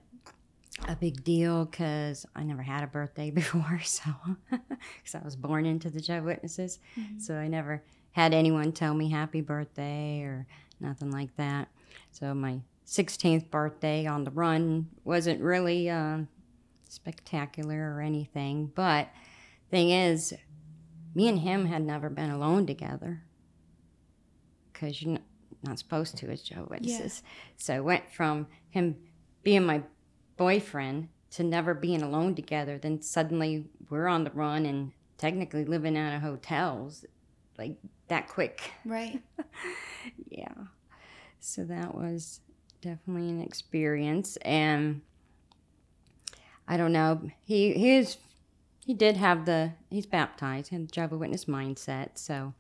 [SPEAKER 1] a big deal because I never had a birthday before. So, because I was born into the Jehovah Witnesses, mm-hmm. so I never had anyone tell me happy birthday or nothing like that. So my 16th birthday on the run wasn't really uh, spectacular or anything, but thing is, me and him had never been alone together because you're not supposed to as Jehovah Witnesses. Yeah. So I went from him being my boyfriend to never being alone together. Then suddenly we're on the run and technically living out of hotels like that quick.
[SPEAKER 2] Right.
[SPEAKER 1] yeah. So that was definitely an experience. And I don't know. He he is he did have the he's baptized and Jehovah Witness mindset, so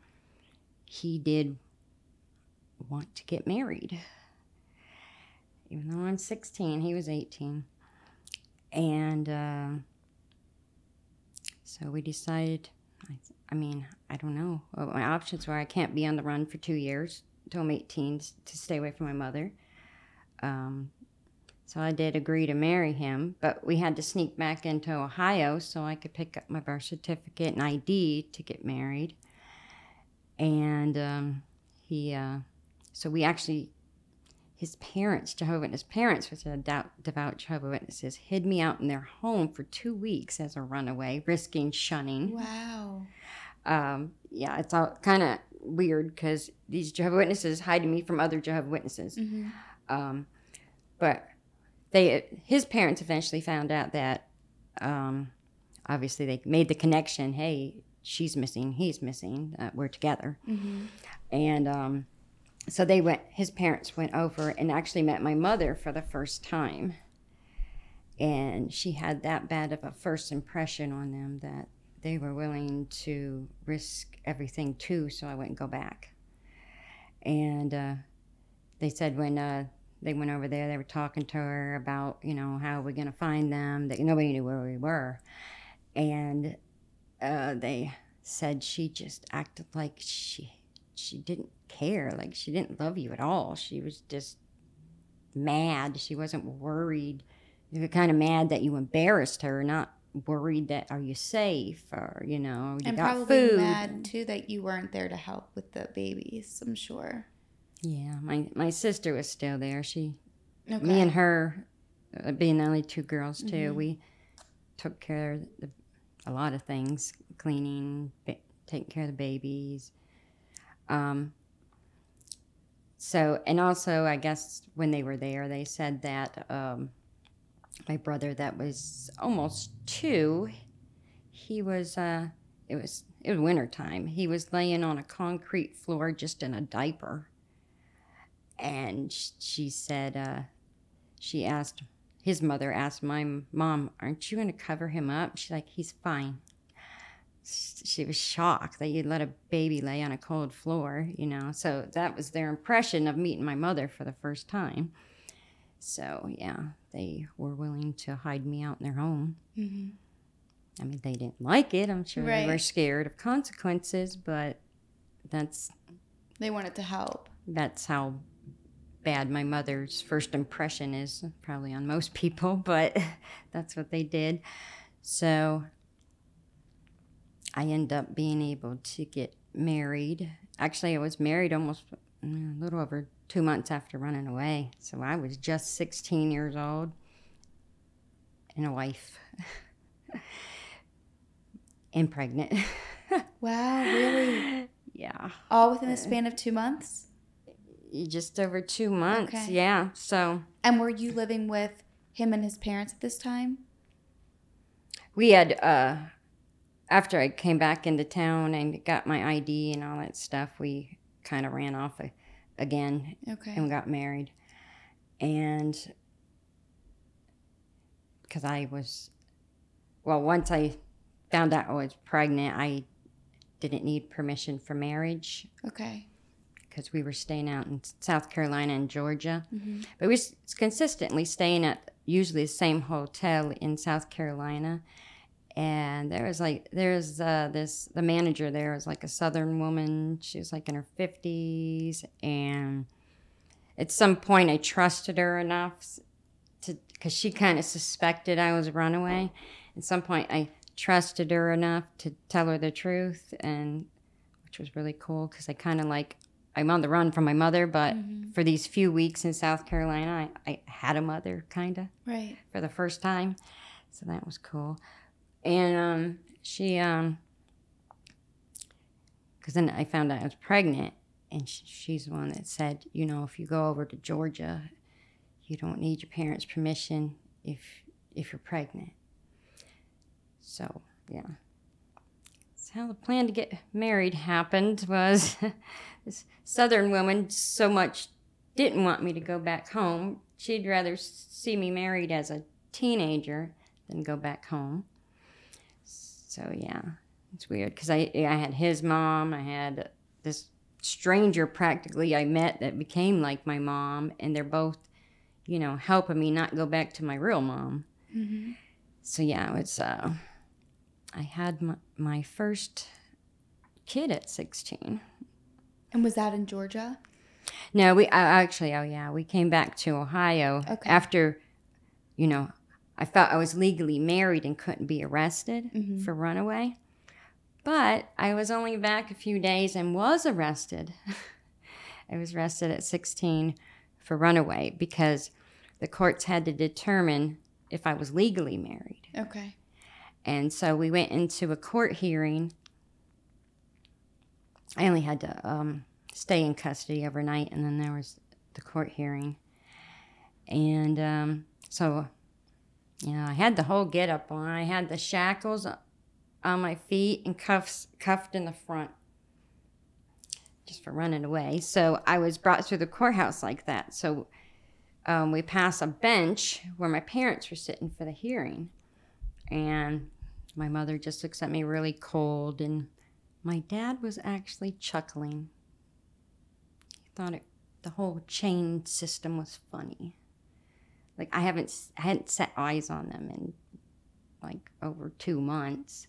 [SPEAKER 1] he did want to get married. Even though I'm 16, he was 18. And uh, so we decided, I, I mean, I don't know my options were. I can't be on the run for two years until I'm 18 to stay away from my mother. Um, so I did agree to marry him, but we had to sneak back into Ohio so I could pick up my birth certificate and ID to get married. And um, he, uh, so we actually, his parents, Jehovah Witness parents, which are devout, devout Jehovah Witnesses, hid me out in their home for two weeks as a runaway, risking shunning.
[SPEAKER 2] Wow.
[SPEAKER 1] Um, yeah, it's all kind of weird because these Jehovah Witnesses hiding me from other Jehovah Witnesses.
[SPEAKER 2] Mm-hmm.
[SPEAKER 1] Um, but they his parents eventually found out that um, obviously they made the connection. Hey, she's missing, he's missing. Uh, we're together,
[SPEAKER 2] Mm-hmm.
[SPEAKER 1] and um, so they went. His parents went over and actually met my mother for the first time, and she had that bad of a first impression on them that they were willing to risk everything too. So I wouldn't go back, and uh, they said when. Uh, they went over there. They were talking to her about, you know, how we're going to find them. That nobody knew where we were, and uh, they said she just acted like she she didn't care, like she didn't love you at all. She was just mad. She wasn't worried. You were kind of mad that you embarrassed her, not worried that are you safe or you know you
[SPEAKER 2] And
[SPEAKER 1] got
[SPEAKER 2] probably
[SPEAKER 1] food.
[SPEAKER 2] mad too that you weren't there to help with the babies. I'm sure.
[SPEAKER 1] Yeah, my my sister was still there. She
[SPEAKER 2] Okay.
[SPEAKER 1] me and her uh, being the only two girls too
[SPEAKER 2] Mhm.
[SPEAKER 1] we took care of the, a lot of things cleaning ba- taking care of the babies um, so and also i guess when they were there they said that um, my brother that was almost two he was uh, it was it was winter time he was laying on a concrete floor just in a diaper. And she said uh, she asked his mother asked my mom aren't you going to cover him up? She's like he's fine she was shocked that you'd let a baby lay on a cold floor you know? So that was their impression of meeting my mother for the first time. So yeah they were willing to hide me out in their home.
[SPEAKER 2] Hmm
[SPEAKER 1] i mean they didn't like it i'm sure they were scared of consequences but that's
[SPEAKER 2] They wanted to help.
[SPEAKER 1] that's how bad my mother's first impression is probably on most people but that's what they did. So i end up being able to get married actually i was married almost mm, a little over two months after running away so i was just 16 years old and a wife and pregnant
[SPEAKER 2] Wow, really?
[SPEAKER 1] yeah
[SPEAKER 2] All within the span of two months?
[SPEAKER 1] just over two months
[SPEAKER 2] Okay.
[SPEAKER 1] yeah so
[SPEAKER 2] And were you living with him and his parents at this time?
[SPEAKER 1] we had uh after i came back into town and got my id and all that stuff we kind of ran off a, again
[SPEAKER 2] Okay.
[SPEAKER 1] and got married and because i was well once i found out i was pregnant i didn't need permission for marriage
[SPEAKER 2] Okay.
[SPEAKER 1] because we were staying out in south carolina and georgia
[SPEAKER 2] hmm
[SPEAKER 1] but we was consistently staying at usually the same hotel in South Carolina. And there was like there's uh, this the manager there was like a southern woman. She was like in her fifties, and at some point I trusted her enough to because she kind of suspected I was a runaway. At some point I trusted her enough to tell her the truth, and which was really cool because I kind of like I'm on the run from my mother, but
[SPEAKER 2] Mhm.
[SPEAKER 1] for these few weeks in South Carolina, I, I had a mother kind of
[SPEAKER 2] Right.
[SPEAKER 1] for the first time, so that was cool. And um, she, um, because then I found out I was pregnant, and sh- she's the one that said, you know, if you go over to Georgia, you don't need your parents' permission. if if you're pregnant. So yeah. So how the plan to get married happened was this southern woman so much didn't want me to go back home. She'd rather see me married as a teenager than go back home. So yeah, it's weird because I I had his mom, I had this stranger practically I met that became like my mom, and they're both, you know, helping me not go back to my real mom.
[SPEAKER 2] Mm-hmm.
[SPEAKER 1] So yeah, it's uh, I had my, my first kid at sixteen.
[SPEAKER 2] And was that in Georgia?
[SPEAKER 1] No, we I, actually, oh yeah, we came back to Ohio
[SPEAKER 2] Okay.
[SPEAKER 1] after, you know, I felt I was legally married and couldn't be arrested
[SPEAKER 2] Mhm.
[SPEAKER 1] for runaway. But I was only back a few days and was arrested. I was arrested at 16 for runaway because the courts had to determine if I was legally married.
[SPEAKER 2] Okay.
[SPEAKER 1] And so we went into a court hearing. I only had to um, stay in custody overnight, and then there was the court hearing. And um, so, you know, I had the whole get up on. I had the shackles on my feet and cuffs cuffed in the front just for running away. So I was brought through the courthouse like that. So um, we passed a bench where my parents were sitting for the hearing and my mother just looks at me really cold and my dad was actually chuckling he thought it, the whole chain system was funny like i haven't i hadn't set eyes on them in like over two months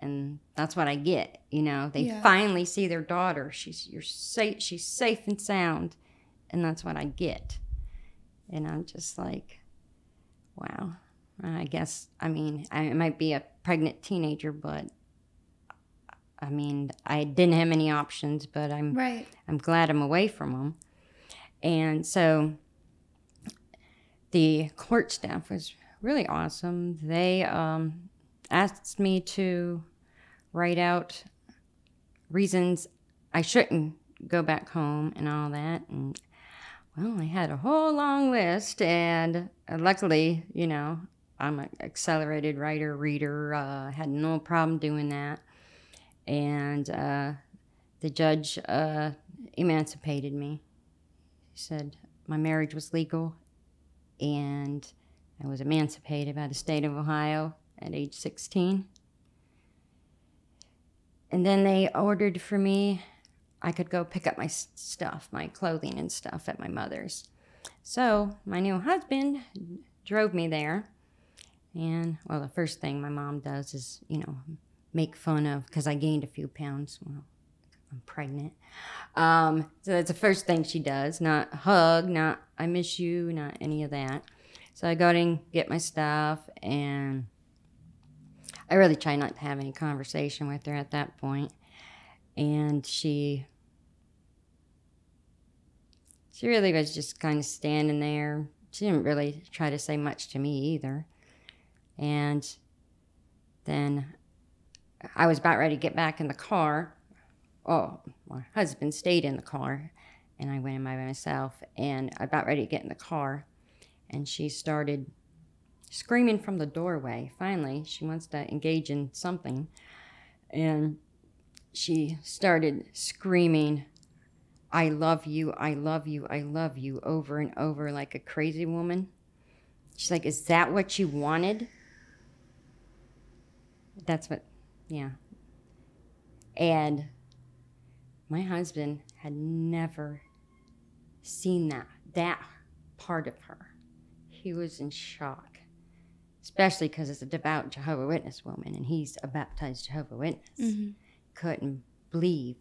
[SPEAKER 1] and that's what i get you know they
[SPEAKER 2] Yeah.
[SPEAKER 1] finally see their daughter she's you're safe she's safe and sound and that's what i get and i'm just like wow I guess, I mean, I might be a pregnant teenager, but I mean, I didn't have any options, but I'm
[SPEAKER 2] Right.
[SPEAKER 1] I'm glad I'm away from them. And so the court staff was really awesome. They um, asked me to write out reasons I shouldn't go back home and all that. And well, I had a whole long list, and uh, luckily, you know, I'm an accelerated writer, reader. Uh, had no problem doing that. And uh, the judge uh, emancipated me. He said my marriage was legal and I was emancipated by the state of Ohio at age 16. And then they ordered for me, I could go pick up my stuff, my clothing and stuff at my mother's. So my new husband drove me there. And, well, the first thing my mom does is, you know, make fun of because I gained a few pounds. Well, I'm pregnant. Um, so that's the first thing she does. Not hug, not I miss you, not any of that. So I go and get my stuff, and I really try not to have any conversation with her at that point. And she, she really was just kind of standing there. She didn't really try to say much to me either. And then I was about ready to get back in the car. Oh, my husband stayed in the car, and I went in by myself. And I about ready to get in the car, and she started screaming from the doorway. Finally, she wants to engage in something, and she started screaming, "I love you, I love you, I love you," over and over like a crazy woman. She's like, "Is that what you wanted?" That's what, yeah. And my husband had never seen that that part of her. He was in shock, especially because it's a devout Jehovah Witness woman, and he's a baptized Jehovah Witness.
[SPEAKER 2] Mm-hmm.
[SPEAKER 1] Couldn't believe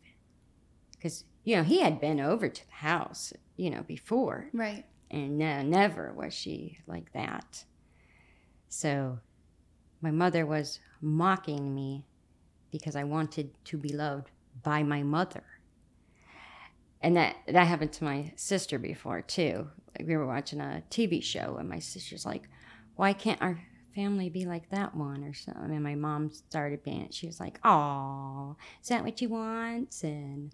[SPEAKER 1] because you know he had been over to the house, you know, before,
[SPEAKER 2] Right.
[SPEAKER 1] and no, never was she like that. So my mother was mocking me because I wanted to be loved by my mother. And that that happened to my sister before too. Like we were watching a TV show and my sister's like, "Why can't our family be like that one or something?" And my mom started being she was like, "Oh, is that what you want?" And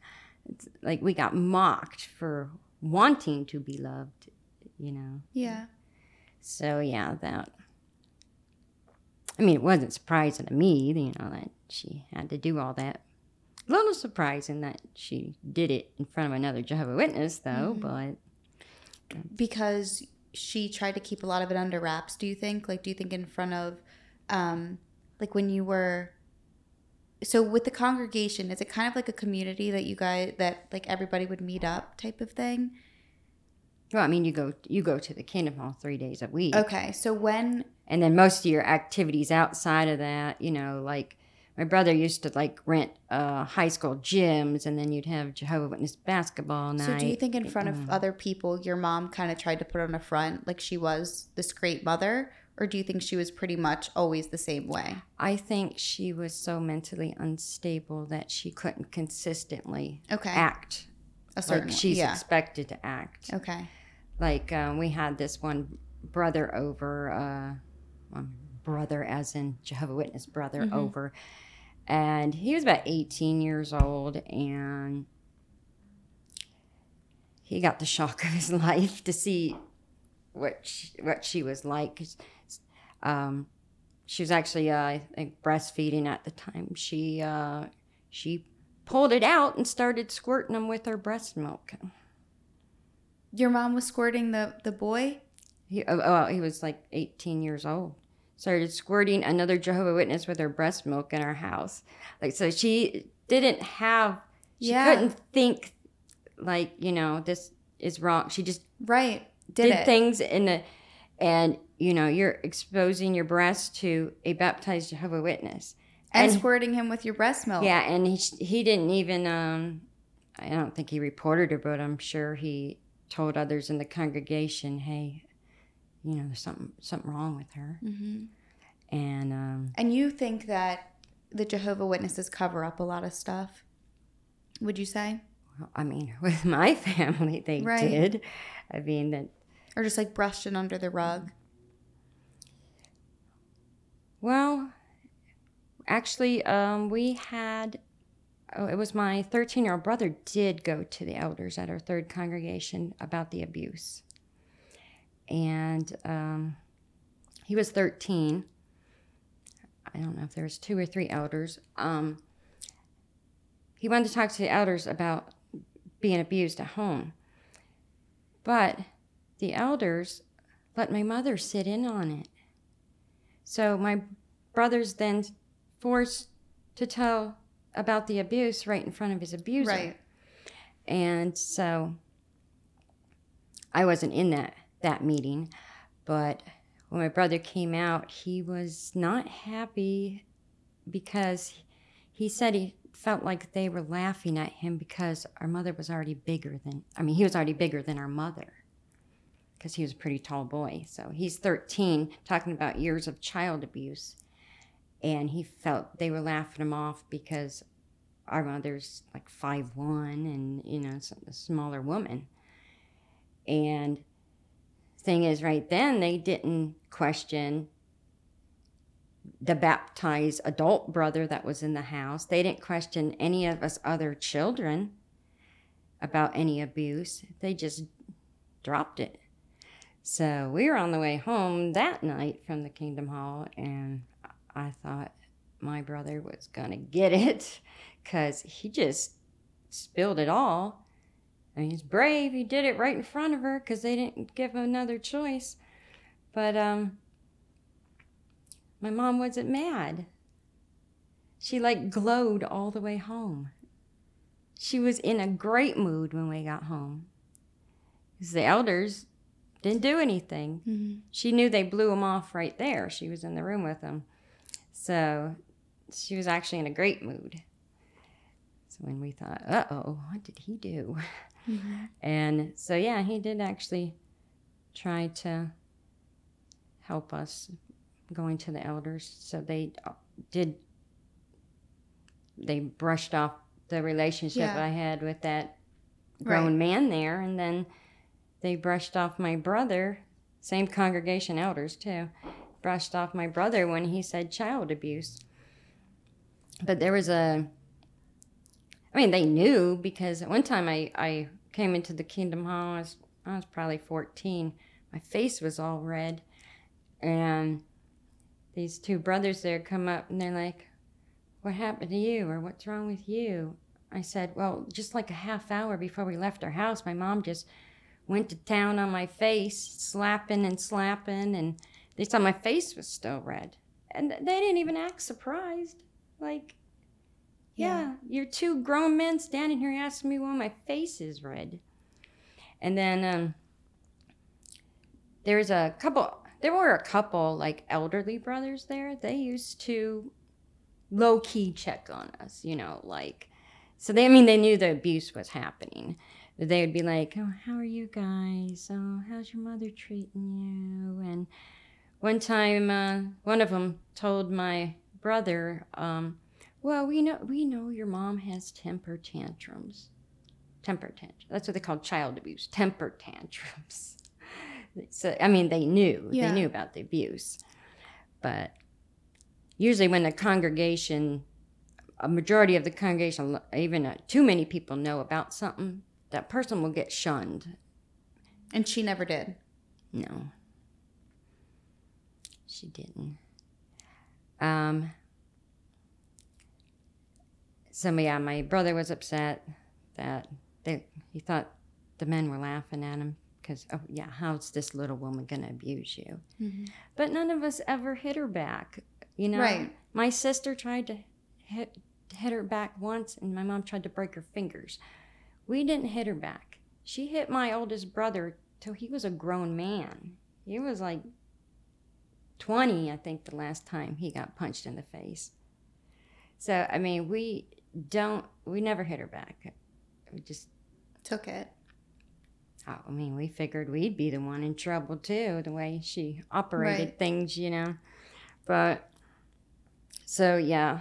[SPEAKER 1] it's like we got mocked for wanting to be loved, you know.
[SPEAKER 2] Yeah.
[SPEAKER 1] So yeah, that. I mean, it wasn't surprising to me, you know, that she had to do all that. Little surprising that she did it in front of another Jehovah Witness, though. But
[SPEAKER 2] because she tried to keep a lot of it under wraps do you think? Like do you think in front of um like when you were so with the congregation is it kind of like a community that you guys that like everybody would meet up type of thing?
[SPEAKER 1] Well, I mean, you go you go to the Kingdom Hall three days a week,
[SPEAKER 2] okay so when
[SPEAKER 1] and then most of your activities outside of that, you know, like my brother used to like rent uh, high school gyms, and then you'd have Jehovah Witness basketball night.
[SPEAKER 2] so do you think in front of other people your mom kind of tried to put on a front like she was this great mother or do you think she was pretty much always the same way
[SPEAKER 1] I think she was so mentally unstable that she couldn't consistently
[SPEAKER 2] Okay.
[SPEAKER 1] act
[SPEAKER 2] a certain
[SPEAKER 1] like she's
[SPEAKER 2] yeah
[SPEAKER 1] expected to act.
[SPEAKER 2] okay
[SPEAKER 1] Like um, we had this one brother over, uh, well, brother as in Jehovah Witness brother
[SPEAKER 2] Mhm.
[SPEAKER 1] over, and he was about 18 years old, and he got the shock of his life to see what she, what she was like Um, she was actually, uh, I think, breastfeeding at the time. She uh, she pulled it out and started squirting him with her breast milk.
[SPEAKER 2] your mom was squirting the the boy
[SPEAKER 1] He, oh, oh, he was like 18 years old. Started squirting another Jehovah Witness with her breast milk in our house. Like, so she didn't have, she
[SPEAKER 2] Yeah.
[SPEAKER 1] couldn't think, like, you know, this is wrong. She just
[SPEAKER 2] right
[SPEAKER 1] did,
[SPEAKER 2] did,
[SPEAKER 1] things in the, and, you know, you're exposing your breast to a baptized Jehovah Witness.
[SPEAKER 2] and,
[SPEAKER 1] and-
[SPEAKER 2] squirting him with your breast milk
[SPEAKER 1] Yeah, and he, he didn't even, um, I don't think he reported her, but I'm sure he told others in the congregation, hey, you know, there's something, something wrong with her.
[SPEAKER 2] hmm
[SPEAKER 1] And um,
[SPEAKER 2] And you think that the Jehovah Witnesses cover up a lot of stuff? Would you say,
[SPEAKER 1] well, I mean, with my family, they
[SPEAKER 2] Right.
[SPEAKER 1] did. I mean, that,
[SPEAKER 2] or just like brushed it under the rug?
[SPEAKER 1] well, actually, um, we had, oh, it was my 13 year old brother did go to the elders at our third congregation about the abuse. And um, he was 13. I don't know if there was two or three elders. Um, he wanted to talk to the elders about being abused at home. But the elders let my mother sit in on it. So my brother's then forced to tell about the abuse right in front of his abuser.
[SPEAKER 2] Right.
[SPEAKER 1] And so I wasn't in that that meeting, but when my brother came out, he was not happy because he said he felt like they were laughing at him because our mother was already bigger than I mean, he was already bigger than our mother because he was a pretty tall boy. So he's 13 talking about years of child abuse and he felt they were laughing him off because our mother's like five one and you know a smaller woman and thing is right then they didn't question the baptized adult brother that was in the house. They didn't question any of us other children about any abuse. They just dropped it. So we were on the way home that night from the kingdom hall and i thought my brother was gonna get it because he just spilled it all. I mean, he's brave. He did it right in front of her because they didn't give him another choice. But um, my mom wasn't mad. She like glowed all the way home. She was in a great mood when we got home. Because the elders didn't do anything.
[SPEAKER 2] Mm-hmm.
[SPEAKER 1] She knew they blew him off right there. She was in the room with him. So she was actually in a great mood. So when we thought, uh oh, what did he do?
[SPEAKER 2] Mm-hmm.
[SPEAKER 1] And so, yeah, he did actually try to help us going to the elders. So they did, they brushed off the relationship
[SPEAKER 2] Yeah.
[SPEAKER 1] I had with that grown man there. And then they brushed off my brother, same congregation elders too, brushed off my brother when he said child abuse. But there was a, I mean, they knew because at one time I, I came into the Kingdom Hall, I was, I was probably 14. My face was all red. And these two brothers there come up and they're like, What happened to you? or What's wrong with you? I said, Well, just like a half hour before we left our house, my mom just went to town on my face, slapping and slapping, and they saw my face was still red. And they didn't even act surprised. Like, yeah,
[SPEAKER 2] Yeah.
[SPEAKER 1] you're two grown men standing here asking me why my face is red. And then um, there's a couple, there were a couple like elderly brothers there. They used to low key check on us, you know, like, so they, I mean, they knew the abuse was happening. They would be like, oh, how are you guys? Oh, how's your mother treating you? And one time, uh, one of them told my brother, um, well, we know we know your mom has temper tantrums. Temper tantrums. That's what they call child abuse. Temper tantrums. So I mean, they knew
[SPEAKER 2] Yeah.
[SPEAKER 1] they knew about the abuse, but usually when the congregation, a majority of the congregation, even uh, too many people know about something, that person will get shunned.
[SPEAKER 2] And she never did.
[SPEAKER 1] No, she didn't. Um. So yeah, my brother was upset that they, he thought the men were laughing at him because oh yeah, how's this little woman gonna abuse you? Mm-hmm. But none of us ever hit her back. You know,
[SPEAKER 2] Right.
[SPEAKER 1] my sister tried to hit hit her back once, and my mom tried to break her fingers. We didn't hit her back. She hit my oldest brother till he was a grown man. He was like 20, I think, the last time he got punched in the face. So, I mean, we don't, we never hit her back. We just,
[SPEAKER 2] Took it.
[SPEAKER 1] oh, I mean, we figured we'd be the one in trouble too, the way she operated
[SPEAKER 2] Right.
[SPEAKER 1] things, you know. But, so yeah,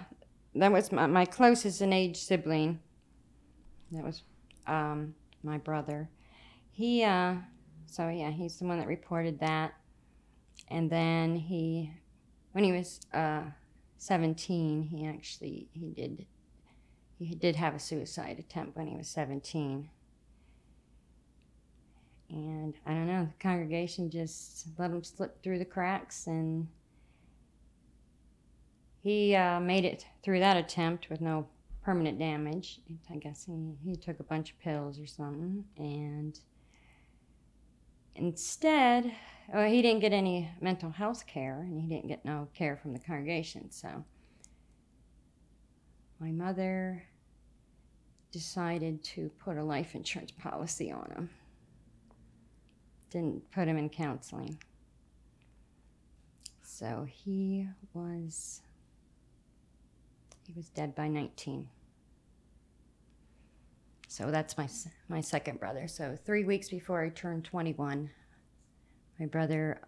[SPEAKER 1] that was my, my closest in age sibling. That was um, my brother. He, uh, so yeah, he's the one that reported that. And then he, when he was uh, 17, he actually, he did, he did have a suicide attempt when he was 17. And I don't know, the congregation just let him slip through the cracks and he uh, made it through that attempt with no permanent damage. I guess he, he took a bunch of pills or something. And instead, well, he didn't get any mental health care and he didn't get no care from the congregation. So my mother decided to put a life insurance policy on him. Didn't put him in counseling. So he was he was dead by 19. So that's my my second brother. So 3 weeks before I turned 21, my brother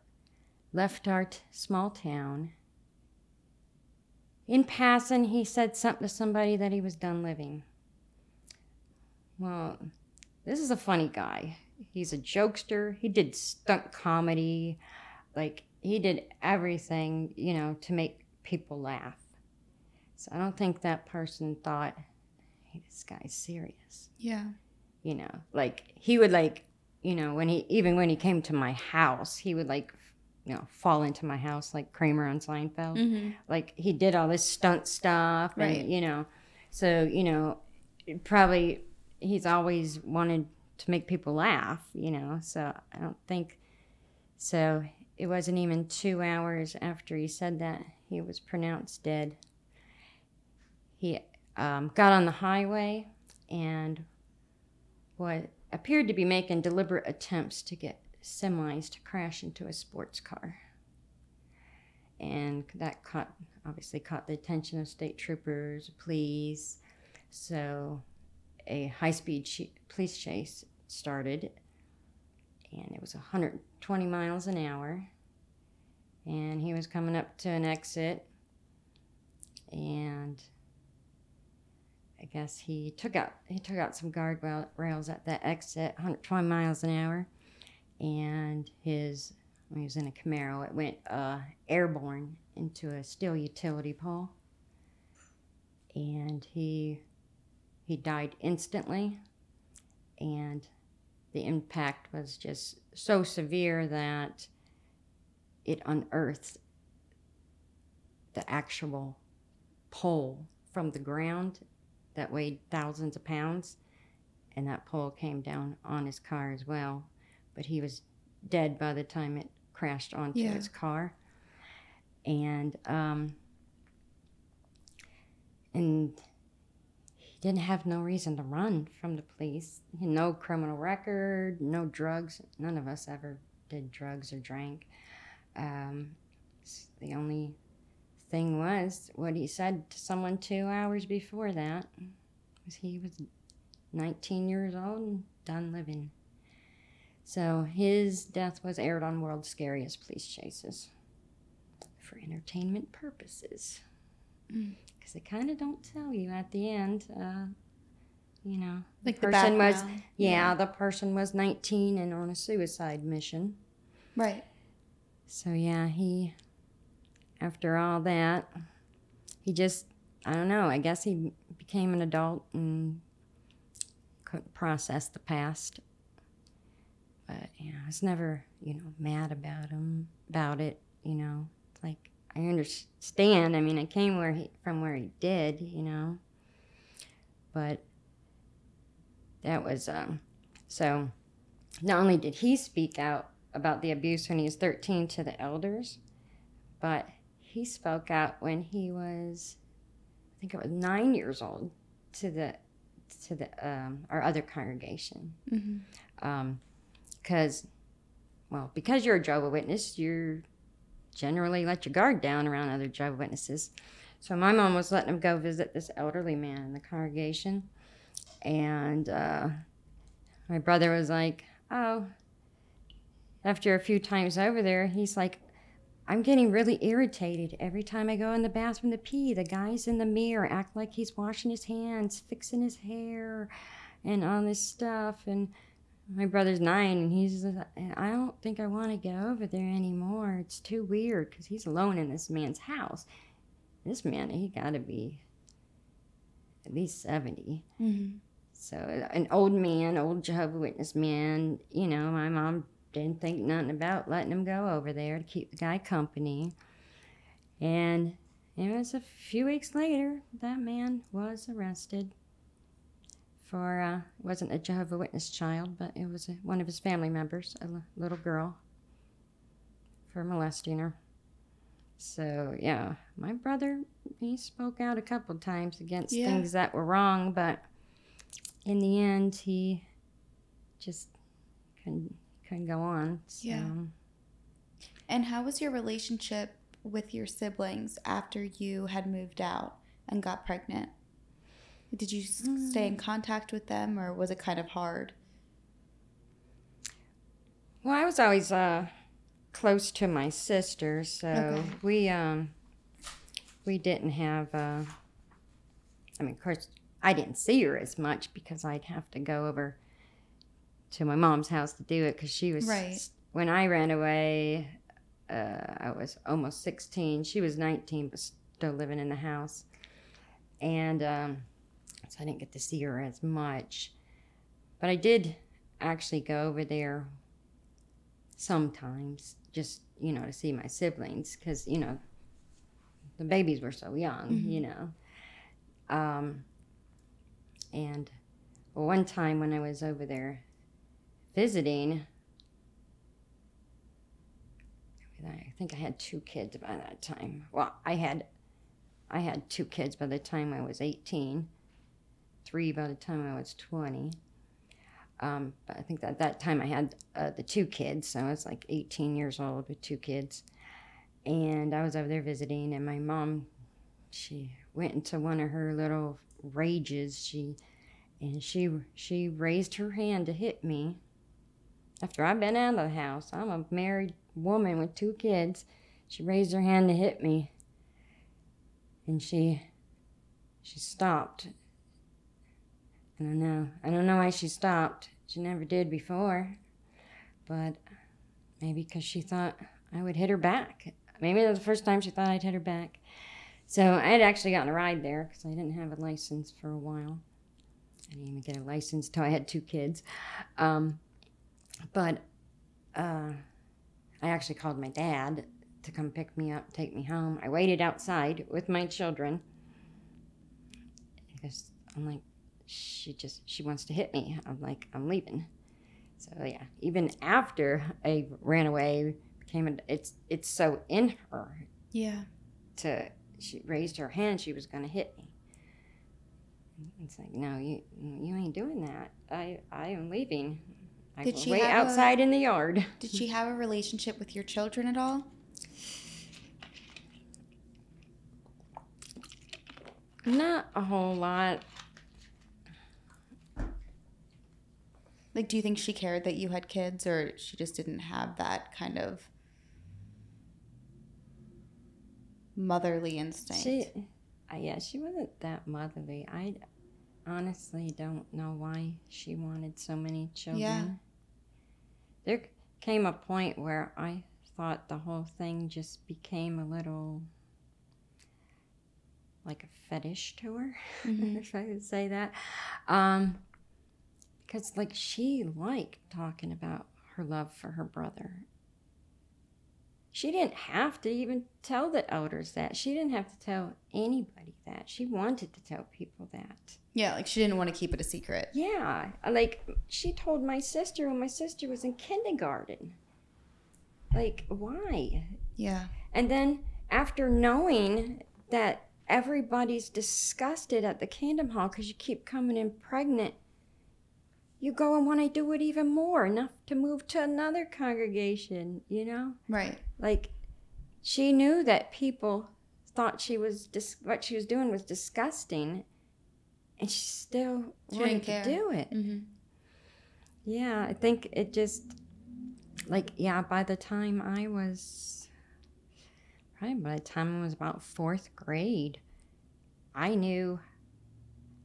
[SPEAKER 1] left our t- small town. In passing, he said something to somebody that he was done living. Well, this is a funny guy. He's a jokester. He did stunt comedy. Like, he did everything, you know, to make people laugh. So I don't think that person thought, hey, this guy's serious.
[SPEAKER 2] Yeah.
[SPEAKER 1] You know, like, he would, like, you know, when he, even when he came to my house, he would, like, you know, fall into my house like Kramer on Seinfeld
[SPEAKER 2] Mm-hmm.
[SPEAKER 1] like he did all this stunt stuff and
[SPEAKER 2] Right.
[SPEAKER 1] you know so you know probably he's always wanted to make people laugh you know so i don't think so it wasn't even two hours after he said that he was pronounced dead he um, got on the highway and what appeared to be making deliberate attempts to get semis to crash into a sports car and that caught obviously caught the attention of state troopers, police. So a high-speed ch- police chase started, and it was 120 miles an hour. And he was coming up to an exit, and I guess he took out he took out some guardrail rails at that exit, 120 miles an hour, and his when he was in a Camaro, it went uh, airborne into a steel utility pole, and he he died instantly. And the impact was just so severe that it unearthed the actual pole from the ground that weighed thousands of pounds. And that pole came down on his car as well. But he was dead by the time it crashed onto
[SPEAKER 2] Yeah.
[SPEAKER 1] his car. And, um, and didn't have no reason to run from the police. No criminal record, no drugs. None of us ever did drugs or drank. Um, the only thing was what he said to someone two hours before that was he was 19 years old and done living. So his death was aired on World's Scariest Police Chases for entertainment purposes. Because they kind of don't tell you at the end, uh, you know.
[SPEAKER 2] Like the
[SPEAKER 1] person was,
[SPEAKER 2] background.
[SPEAKER 1] yeah, the person was 19 and on a suicide mission.
[SPEAKER 2] Right.
[SPEAKER 1] So yeah, he after all that, he just I don't know, I guess he became an adult and couldn't process the past. But yeah, I was never, you know, mad about him about it, you know. It's like I understand. I mean, I came where he from where he did, you know. But that was um so not only did he speak out about the abuse when he was 13 to the elders, but he spoke out when he was, I think it was nine years old, to the to the um, our other congregation, because, well, because you're a Jehovah Witness, you're generally let your guard down around other Jehovah Witnesses. So my mom was letting him go visit this elderly man in the congregation, and uh, my brother was like, "Oh." After a few times over there, he's like, I'm getting really irritated every time I go in the bathroom to pee. The guy's in the mirror act like he's washing his hands, fixing his hair, and all this stuff. And my brother's nine, and he's I don't think I want to go over there anymore. It's too weird because he's alone in this man's house. This man, he got to be at least 70.
[SPEAKER 2] hmm
[SPEAKER 1] So an old man, old Jehovah Witness man, you know, my mom didn't think nothing about letting him go over there to keep the guy company. And it was a few weeks later that man was arrested for uh, it wasn't a Jehovah Witness child, but it was a, one of his family members, a l- little girl, for molesting her. So yeah, my brother he spoke out a couple times against
[SPEAKER 2] Yeah.
[SPEAKER 1] things that were wrong, but in the end he just couldn't couldn't go on. So.
[SPEAKER 2] Yeah. And how was your relationship with your siblings after you had moved out and got pregnant? Did you s stay in contact with them or was it kind of hard?
[SPEAKER 1] Well, I was always uh, close to my sister, so
[SPEAKER 2] Okay.
[SPEAKER 1] we um, we didn't have. Uh, I mean, of course, I didn't see her as much because I'd have to go over to my mom's house to do it because she was
[SPEAKER 2] Right.
[SPEAKER 1] when I ran away. Uh, I was almost sixteen. She was nineteen, but still living in the house, and um, so I didn't get to see her as much. But I did actually go over there sometimes just you know to see my siblings because you know the babies were so young
[SPEAKER 2] Mhm.
[SPEAKER 1] you know um, and one time when i was over there visiting i think i had two kids by that time well i had i had two kids by the time i was 18 three by the time i was 20 um, but I think that that time I had uh, the two kids, so I was like 18 years old with two kids, and I was over there visiting, and my mom, she went into one of her little rages, she, and she she raised her hand to hit me. After I've been out of the house, I'm a married woman with two kids. She raised her hand to hit me, and she she stopped I don't know. I don't know why she stopped. She never did before. But maybe because she thought I would hit her back. Maybe that was the first time she thought I'd hit her back. So I had actually gotten a ride there because I didn't have a license for a while. I didn't even get a license until I had two kids. Um, but uh, I actually called my dad to come pick me up, take me home. I waited outside with my children because I'm like, she just she wants to hit me. I'm like, I'm leaving. So yeah, even after I ran away, became a, it's it's so in her
[SPEAKER 2] Yeah.
[SPEAKER 1] to she raised her hand she was going to hit me it's like no you you ain't doing that i i am leaving i
[SPEAKER 2] Did she
[SPEAKER 1] wait
[SPEAKER 2] have a-
[SPEAKER 1] outside in the yard
[SPEAKER 2] Did she have a relationship with your children at all?
[SPEAKER 1] not a whole lot
[SPEAKER 2] Like, do you think she cared that you had kids, or she just didn't have that kind of motherly instinct?
[SPEAKER 1] she uh, yeah she wasn't that motherly i honestly don't know why she wanted so many children
[SPEAKER 2] Yeah.
[SPEAKER 1] there came a point where i thought the whole thing just became a little like a fetish to her
[SPEAKER 2] Mhm.
[SPEAKER 1] if I could say that. Um, because like she liked talking about her love for her brother. She didn't have to even tell the elders that. She didn't have to tell anybody that. She wanted to tell people that.
[SPEAKER 2] Yeah, like she didn't want to keep it a secret.
[SPEAKER 1] Yeah, uh, like she told my sister when my sister was in kindergarten. Like, why?
[SPEAKER 2] Yeah.
[SPEAKER 1] And then after knowing that everybody's disgusted at the Kingdom Hall because you keep coming in pregnant, you go and want to do it even more, enough to move to another congregation, you know?
[SPEAKER 2] Right.
[SPEAKER 1] Like, she knew that people thought she was dis- what she was doing was disgusting, and she still
[SPEAKER 2] She
[SPEAKER 1] wanted to
[SPEAKER 2] care.
[SPEAKER 1] do it.
[SPEAKER 2] Mm-hmm.
[SPEAKER 1] Yeah, I think it just like yeah, by the time I was probably by the time I was about fourth grade, I knew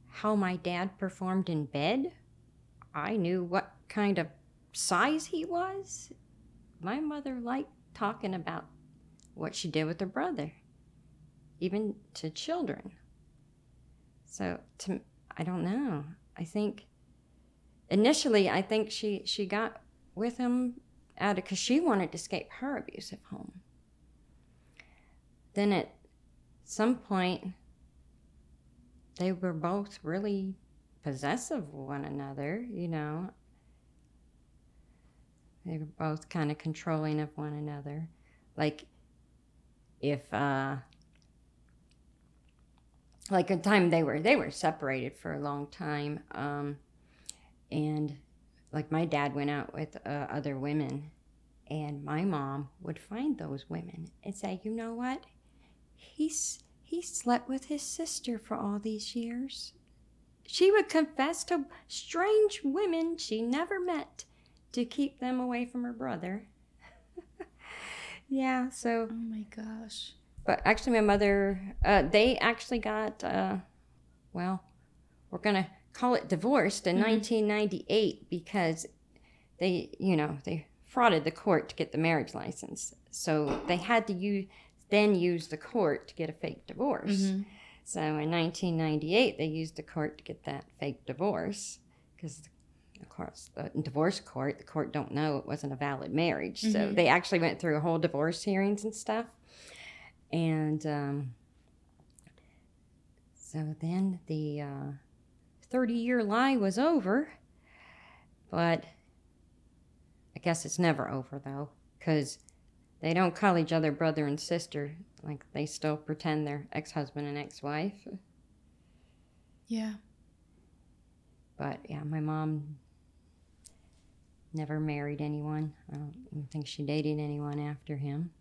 [SPEAKER 1] how my dad performed in bed. I knew what kind of size he was. My mother liked talking about what she did with her brother, even to children. So to I don't know. I think initially i think she she got with him out of because she wanted to escape her abusive home then at some point they were both really possessive of one another you know? They were both kind of controlling of one another. Like if uh like a time they were they were separated for a long time um and like my dad went out with uh, other women and my mom would find those women and say you know what? He's he slept with his sister for all these years she would confess to strange women she never met to keep them away from her brother yeah so
[SPEAKER 2] Oh my gosh.
[SPEAKER 1] but actually my mother uh, they actually got uh, well we're gonna call it divorced in 1998 because they you know they frauded the court to get the marriage license so they had to use then use the court to get a fake divorce
[SPEAKER 2] Mhm.
[SPEAKER 1] So in 1998 they used the court to get that fake divorce because of course the divorce court the court don't know it wasn't a valid marriage so
[SPEAKER 2] Mhm.
[SPEAKER 1] they actually went through a whole divorce hearings and stuff and um, so then the uh, 30 year lie was over. But I guess it's never over though, because they don't call each other brother and sister. Like they still pretend they're ex husband and ex wife.
[SPEAKER 2] Yeah.
[SPEAKER 1] But yeah, my mom never married anyone. I don't even think she dated anyone after him.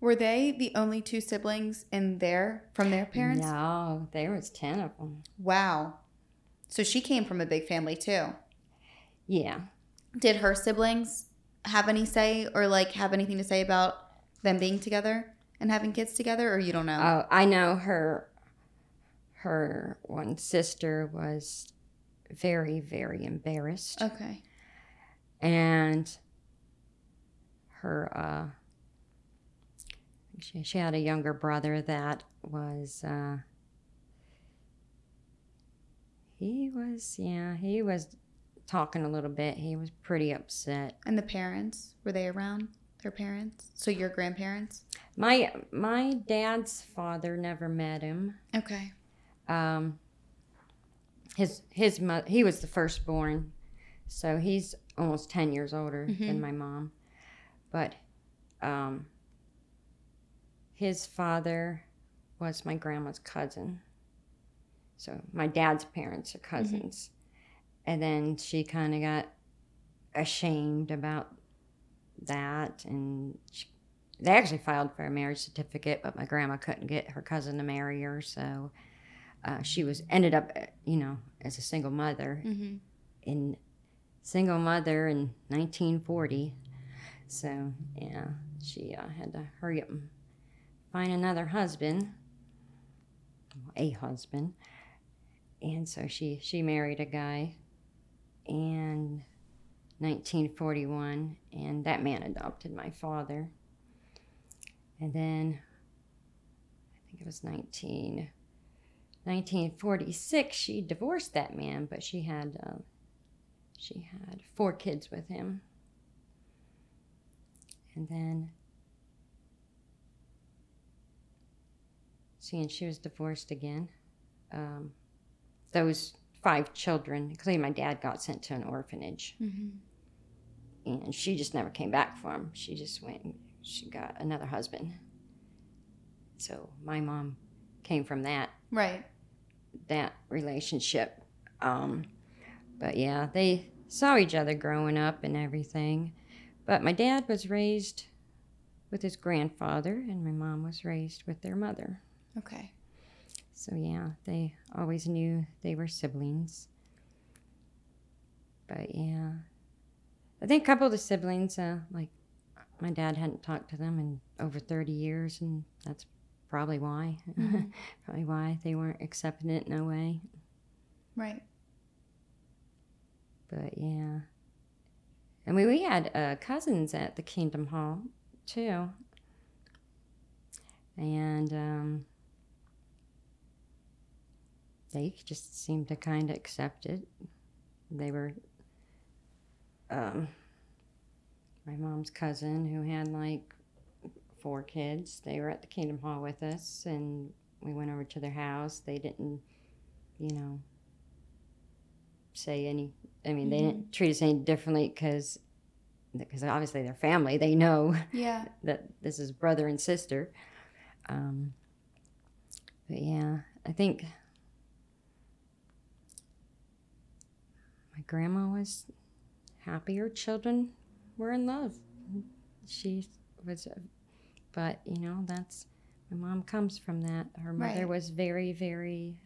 [SPEAKER 2] Were they the only two siblings in their from their parents?
[SPEAKER 1] No, there was 10 of them.
[SPEAKER 2] Wow. So she came from a big family too.
[SPEAKER 1] Yeah.
[SPEAKER 2] Did her siblings have any say or like have anything to say about them being together and having kids together or you don't know?
[SPEAKER 1] Oh, I know her. Her one sister was very, very embarrassed,
[SPEAKER 2] okay.
[SPEAKER 1] and her. Uh, she, she had a younger brother that was. Uh, he was, yeah, he was talking a little bit. He was pretty upset.
[SPEAKER 2] And the parents, were they around? Her parents? So your grandparents?
[SPEAKER 1] My my dad's father never met him.
[SPEAKER 2] Okay.
[SPEAKER 1] Um, his his mo- he was the firstborn, so he's almost ten years older than my mom. But um, his father was my grandma's cousin. So my dad's parents are cousins, and then she kind of got ashamed about that, and she, they actually filed for a marriage certificate, but my grandma couldn't get her cousin to marry her, so uh, she was ended up, uh, you know, as a single mother
[SPEAKER 2] Mm-hmm.
[SPEAKER 1] in single mother in 1940. So yeah, she uh, had to hurry up and find another husband, a husband, and so she she married a guy in 1941, and that man adopted my father. And then I think it was 19. 1946, she divorced that man, but she had uh, she had four kids with him. And then, seeing she was divorced again, um, those five children, including my dad, got sent to an orphanage.
[SPEAKER 2] Mm-hmm.
[SPEAKER 1] And she just never came back for him. She just went she got another husband. So my mom came from that
[SPEAKER 2] Right.
[SPEAKER 1] that relationship. Um, but yeah, they saw each other growing up and everything. But my dad was raised with his grandfather, and my mom was raised with their mother.
[SPEAKER 2] Okay.
[SPEAKER 1] So yeah, they always knew they were siblings. But yeah, I think a couple of the siblings, uh, like my dad hadn't talked to them in over 30 years, and that's probably why.
[SPEAKER 2] Mhm.
[SPEAKER 1] probably why they weren't accepting it in a way.
[SPEAKER 2] Right.
[SPEAKER 1] But yeah. And we, we had uh, cousins at the Kingdom Hall too. And um, they just seemed to kind of accept it. They were um, my mom's cousin who had like four kids. They were at the Kingdom Hall with us, and we went over to their house. They didn't, you know, say any. I mean, they didn't treat us any differently because because obviously they're family. They know
[SPEAKER 2] Yeah.
[SPEAKER 1] that this is brother and sister. Um, but yeah, I think my grandma was happy her children were in love. She was, but you know, that's my mom comes from that. Her mother
[SPEAKER 2] Right.
[SPEAKER 1] was very, very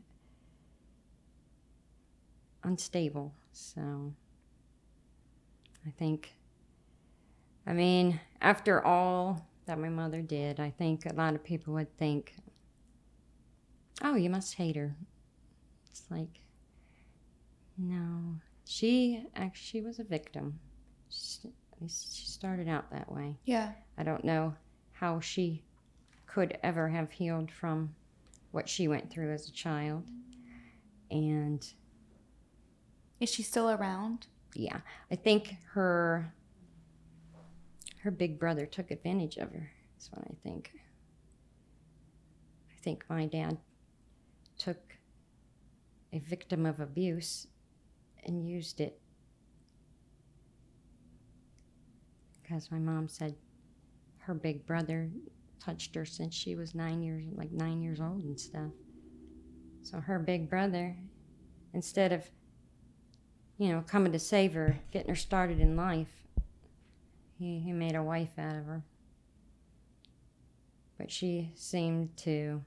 [SPEAKER 1] unstable. So I think I mean, after all that my mother did, I think a lot of people would think, oh, you must hate her. It's like, no. She actually she was a victim. She, at least she started out that way.
[SPEAKER 2] Yeah.
[SPEAKER 1] I don't know how she could ever have healed from what she went through as a child. And
[SPEAKER 2] Is she still around?
[SPEAKER 1] yeah, I think her her big brother took advantage of her. That's what I think. I think my dad took a victim of abuse and used it because my mom said her big brother touched her since she was nine years like nine years old and stuff so her big brother instead of you know, coming to save her, getting her started in life. He, he made a wife out of her. But she seemed to,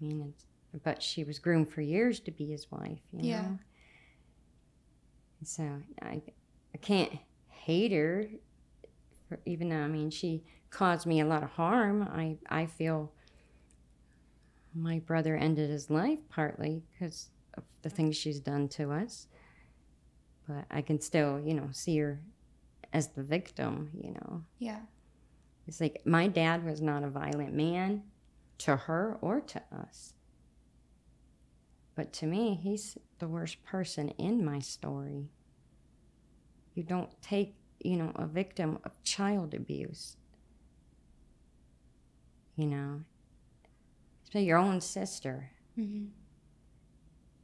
[SPEAKER 1] I mean, it's, but she was groomed for years to be his wife, you
[SPEAKER 2] Yeah.
[SPEAKER 1] know? So I, I can't hate her, for, even though, I mean, she caused me a lot of harm. I, I feel my brother ended his life partly because of the things she's done to us but I can still, you know, see her as the victim, you know.
[SPEAKER 2] Yeah.
[SPEAKER 1] It's like my dad was not a violent man to her or to us. But to me, he's the worst person in my story. You don't take you know, a victim of child abuse. You know, so your own sister,
[SPEAKER 2] Mm-hmm.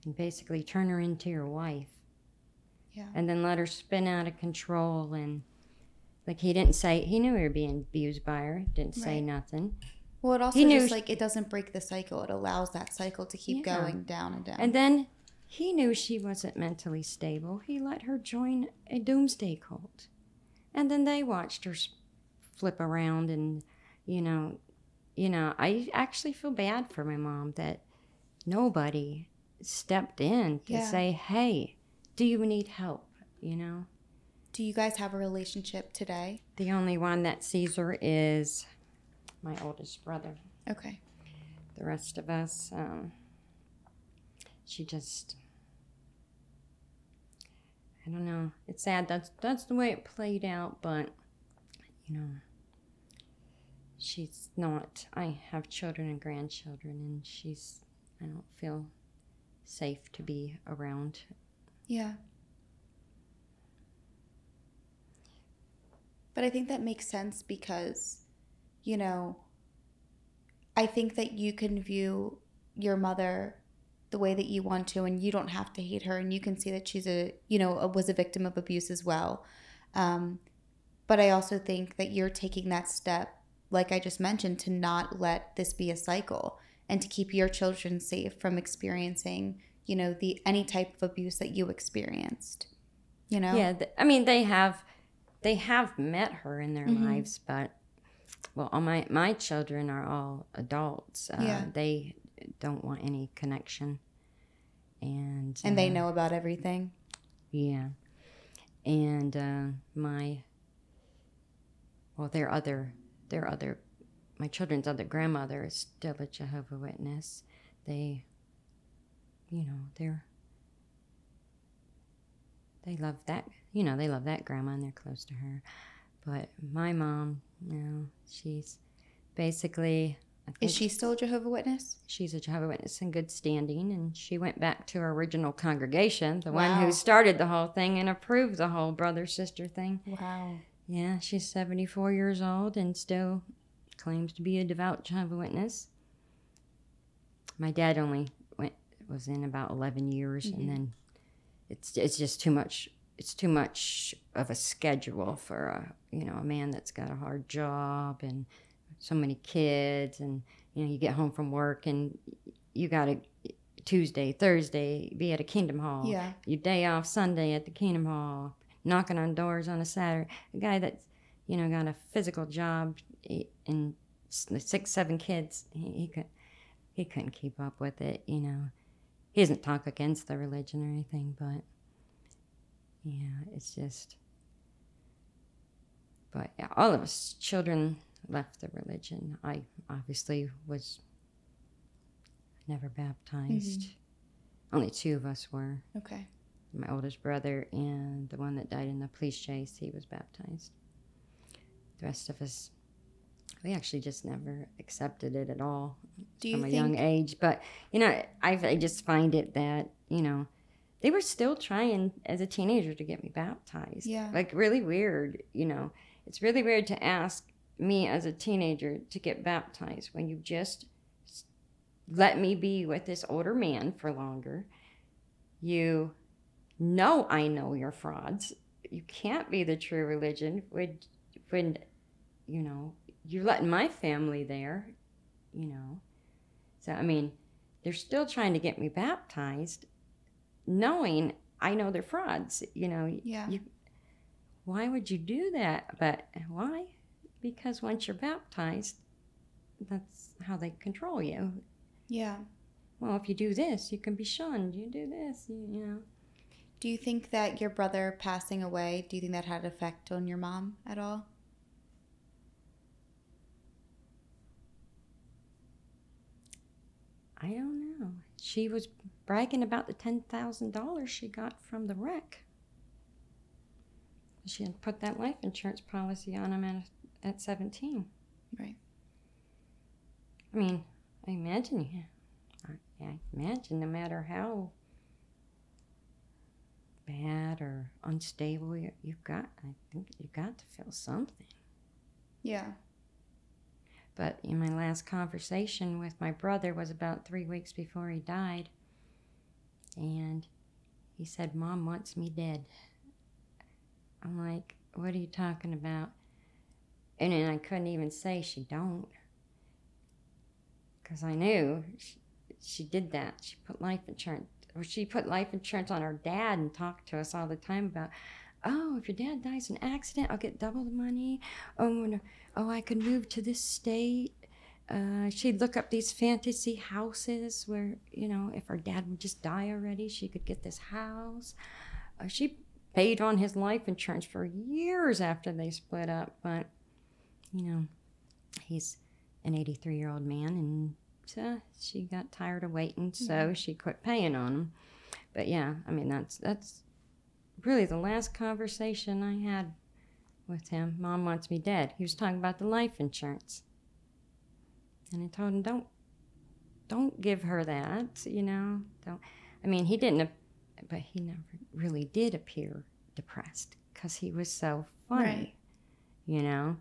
[SPEAKER 1] and basically turn her into your wife,
[SPEAKER 2] Yeah.
[SPEAKER 1] and then let her spin out of control. And like he didn't say, he knew he was being abused by her. Didn't say
[SPEAKER 2] Right.
[SPEAKER 1] nothing.
[SPEAKER 2] Well, it also
[SPEAKER 1] He
[SPEAKER 2] just
[SPEAKER 1] sh-
[SPEAKER 2] like it doesn't break the cycle. It allows that cycle to keep
[SPEAKER 1] Yeah.
[SPEAKER 2] going down and down.
[SPEAKER 1] And then he knew she wasn't mentally stable. He let her join a doomsday cult. And then they watched her flip around and, you know, you know, I actually feel bad for my mom that nobody stepped in to
[SPEAKER 2] Yeah.
[SPEAKER 1] say, "Hey, do you need help?" you know?
[SPEAKER 2] Do you guys have a relationship today?
[SPEAKER 1] The only one that sees her is my oldest brother.
[SPEAKER 2] Okay.
[SPEAKER 1] the rest of us um, she just i don't know. It's sad. That's that's the way it played out but you know she's not i have children and grandchildren and she's i don't feel safe to be around.
[SPEAKER 2] Yeah. But I think that makes sense because, you know, I think that you can view your mother the way that you want to, and you don't have to hate her, and you can see that she's a, you know, a, was a victim of abuse as well. Um, but I also think that you're taking that step, like I just mentioned, to not let this be a cycle and to keep your children safe from experiencing, you know, the any type of abuse that you experienced. You know?
[SPEAKER 1] yeah th- i mean they have they have met her in their
[SPEAKER 2] Mhm.
[SPEAKER 1] lives but well all my my children are all adults uh,
[SPEAKER 2] Yeah.
[SPEAKER 1] they don't want any connection. And
[SPEAKER 2] And they
[SPEAKER 1] uh,
[SPEAKER 2] know about everything.
[SPEAKER 1] yeah. And uh, my well their other their other my children's other grandmother is still a jehovah witness. They you know they're they love that you know they love that grandma and they're close to her. But my mom you know she's basically
[SPEAKER 2] Is she still a Jehovah Witness?
[SPEAKER 1] she's a jehovah witness in good standing and she went back to her original congregation the one who started the whole thing and approved the whole brother sister thing
[SPEAKER 2] Wow.
[SPEAKER 1] yeah she's 74 years old and still claims to be a devout jehovah witness my dad only went was in about 11 years
[SPEAKER 2] Mhm.
[SPEAKER 1] and then it's it's just too much it's too much of a schedule for a you know a man that's got a hard job and so many kids and you know you get home from work and you got to Tuesday Thursday be at a Kingdom Hall.
[SPEAKER 2] Yeah.
[SPEAKER 1] your day off Sunday at the Kingdom Hall knocking on doors on a Saturday. A guy that's you know got a physical job eh, and six seven kids he, he could he couldn't keep up with it you know. He doesn't talk against the religion or anything but yeah it's just but yeah all of us children left the religion. I obviously was never baptized. Mm-hmm. Only two of us were.
[SPEAKER 2] Okay.
[SPEAKER 1] my oldest brother and the one that died in the police chase he was baptized. The rest of us we actually just never accepted it at all
[SPEAKER 2] Do
[SPEAKER 1] from a
[SPEAKER 2] think
[SPEAKER 1] young age. But you know I, I just find it that you know they were still trying as a teenager to get me baptized.
[SPEAKER 2] Yeah.
[SPEAKER 1] like really weird you know. It's really weird to ask me as a teenager to get baptized when you just let me be with this older man for longer you know I know you're frauds. You can't be the true religion when, when you know, you're letting my family there, you know. So, I mean, they're still trying to get me baptized, knowing I know they're frauds, you know.
[SPEAKER 2] Yeah.
[SPEAKER 1] You, why would you do that? But why? Because once you're baptized, that's how they control you
[SPEAKER 2] Yeah.
[SPEAKER 1] well, if you do this, you can be shunned. You do this, you, you know.
[SPEAKER 2] Do you think that your brother passing away, do you think that had an effect on your mom at all?
[SPEAKER 1] I don't know. She was bragging about the ten thousand dollars she got from the wreck. She had put that life insurance policy on him at, at seventeen.
[SPEAKER 2] Right.
[SPEAKER 1] I mean, I imagine. yeah, I, I imagine no matter how bad or unstable, you, you've got, I think you've got to feel something.
[SPEAKER 2] Yeah.
[SPEAKER 1] But in my last conversation with my brother was about three weeks before he died. And he said, Mom wants me dead. I'm like, what are you talking about? And then I couldn't even say she don't. Because I knew she, she did that. She put life insurance, or she put life insurance on her dad and talked to us all the time about, oh, if your dad dies in an accident, I'll get double the money. Oh, no, oh, I could move to this state. Uh, she'd look up these fantasy houses where, you know, if her dad would just die already, she could get this house. Uh, she paid on his life insurance for years after they split up, but, you know, he's an 83 year old man and uh, she got tired of waiting, so mm-hmm. she quit paying on him. But yeah, I mean, that's, that's really the last conversation I had with him. Mom wants me dead. He was talking about the life insurance. And I told him, don't, don't give her that, you know. Don't. I mean, he didn't, but he never really did appear depressed because he was so funny, right. you know.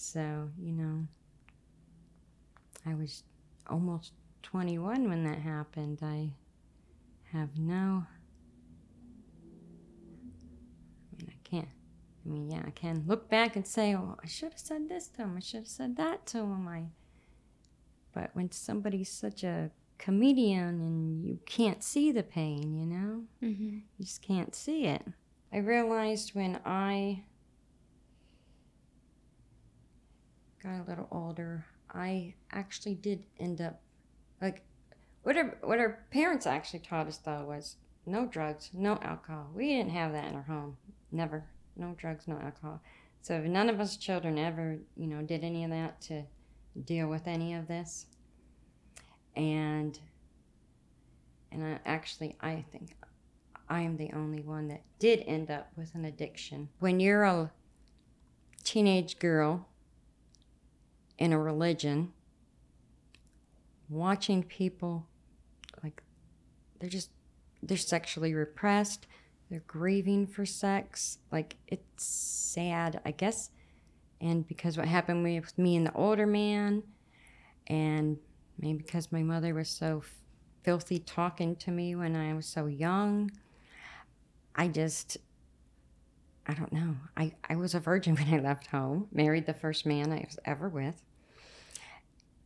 [SPEAKER 1] So you know, I was almost 21 when that happened. I have no. I mean, I can't. I mean, yeah, I can look back and say, "Oh, I should have said this to him. I should have said that to him." I. But when somebody's such a comedian and you can't see the pain, you know, mm-hmm. you just can't see it. I realized when I got a little older, I actually did end up like what our what our parents actually taught us though was no drugs, no alcohol. We didn't have that in our home. Never no drugs, no alcohol. So none of us children ever, you know, did any of that to deal with any of this. And and I actually I think I am the only one that did end up with an addiction. When you're a teenage girl in a religion, watching people like they're just they're sexually repressed they're grieving for sex. Like, it's sad, I guess. And because what happened with me and the older man, and maybe because my mother was so filthy talking to me when I was so young, I just, I don't know. I, I was a virgin when I left home, married the first man I was ever with.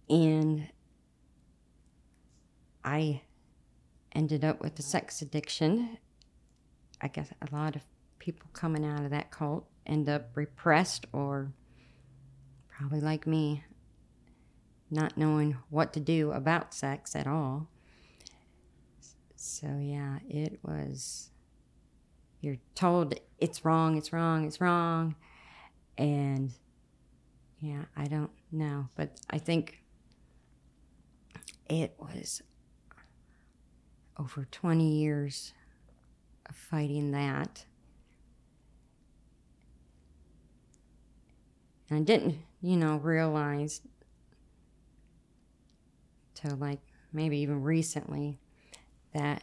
[SPEAKER 1] And I ended up with a sex addiction I guess a lot of people coming out of that cult end up repressed or probably like me, not knowing what to do about sex at all. So, yeah, it was. You're told it's wrong, it's wrong, it's wrong. And yeah, I don't know. But I think it was over 20 years of fighting that. And I didn't, you know, realize till like maybe even recently that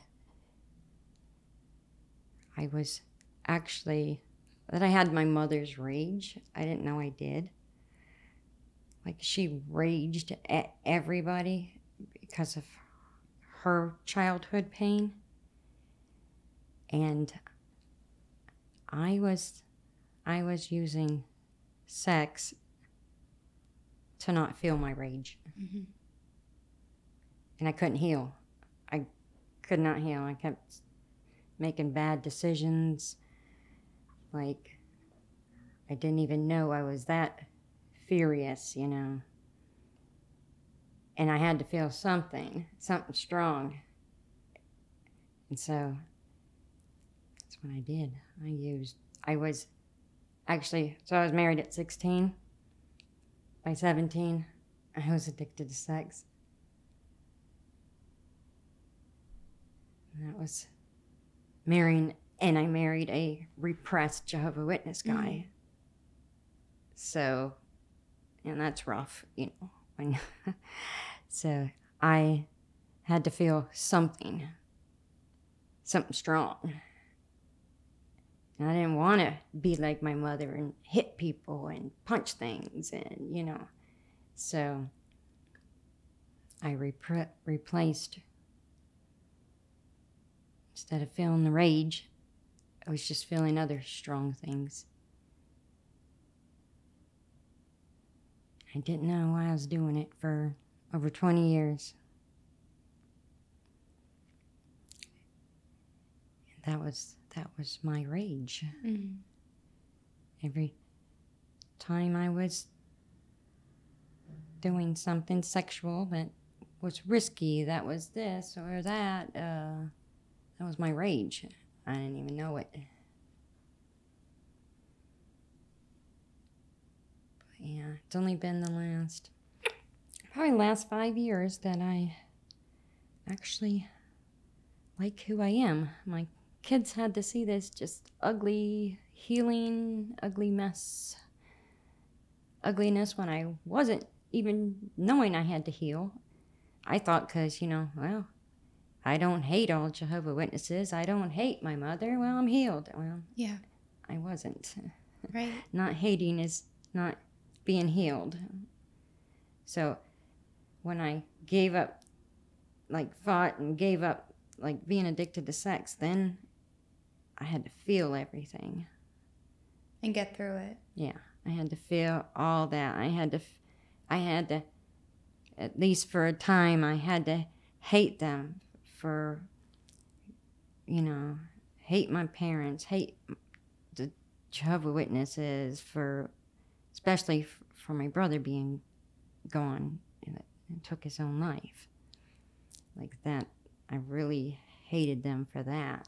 [SPEAKER 1] I was actually that I had my mother's rage. I didn't know I did. Like she raged at everybody because of her childhood pain and I was I was using sex to not feel my rage. Mm-hmm. And I couldn't heal. I could not heal. I kept making bad decisions. Like, I didn't even know I was that furious, you know. And I had to feel something, something strong. And so that's what I did. I used, I was actually, so I was married at 16. By 17, I was addicted to sex. And that was marrying, and I married a repressed Jehovah Witness guy. Mm-hmm. So, and that's rough, you know. So I had to feel something something strong. And I didn't want to be like my mother and hit people and punch things and, you know. So I repre- replaced, instead of feeling the rage, I was just feeling other strong things. I didn't know why I was doing it for over 20 years. that was that was my rage.
[SPEAKER 2] Mm-hmm.
[SPEAKER 1] Every time I was doing something sexual that was risky, that was this or that, uh, that was my rage. I didn't even know it. Yeah, it's only been the last, probably last five years that I actually like who I am. My kids had to see this just ugly, healing, ugly mess, ugliness when I wasn't even knowing I had to heal. I thought, because, you know, well, I don't hate all Jehovah Witnesses. I don't hate my mother. Well, I'm healed. Well,
[SPEAKER 2] Yeah.
[SPEAKER 1] I wasn't.
[SPEAKER 2] Right.
[SPEAKER 1] Not hating is not being healed. So when I gave up, like, fought and gave up, like, being addicted to sex, then I had to feel everything.
[SPEAKER 2] And get through it.
[SPEAKER 1] Yeah, I had to feel all that. I had to, I had to, at least for a time, I had to hate them for, you know, hate my parents, hate the Jehovah Witnesses for, especially f- for my brother being gone and, and took his own life. Like that, I really hated them for that.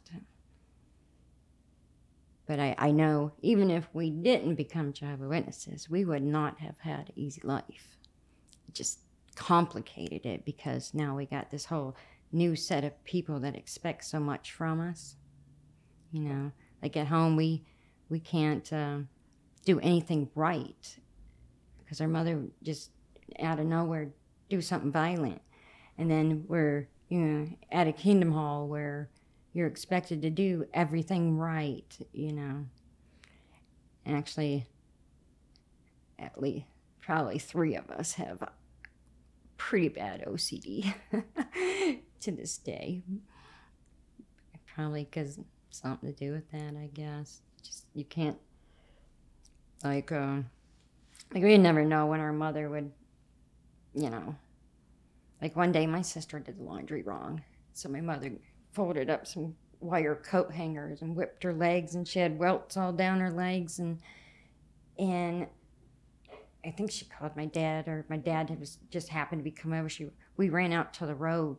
[SPEAKER 1] But I, I know even if we didn't become Jehovah Witnesses, we would not have had an easy life. It just complicated it because now we got this whole new set of people that expect so much from us. You know, like at home, we we can't uh, do anything right because our mother would just out of nowhere do something violent, and then we're you know at a Kingdom Hall where you're expected to do everything right, you know. Actually, at least probably three of us have pretty bad OCD to this day. Probably because something to do with that, I guess. Just you can't like uh, like we never know when our mother would, you know. Like one day, my sister did the laundry wrong, so my mother folded up some wire coat hangers and whipped her legs and she had welts all down her legs and and I think she called my dad or my dad was just happened to be coming over. She we ran out to the road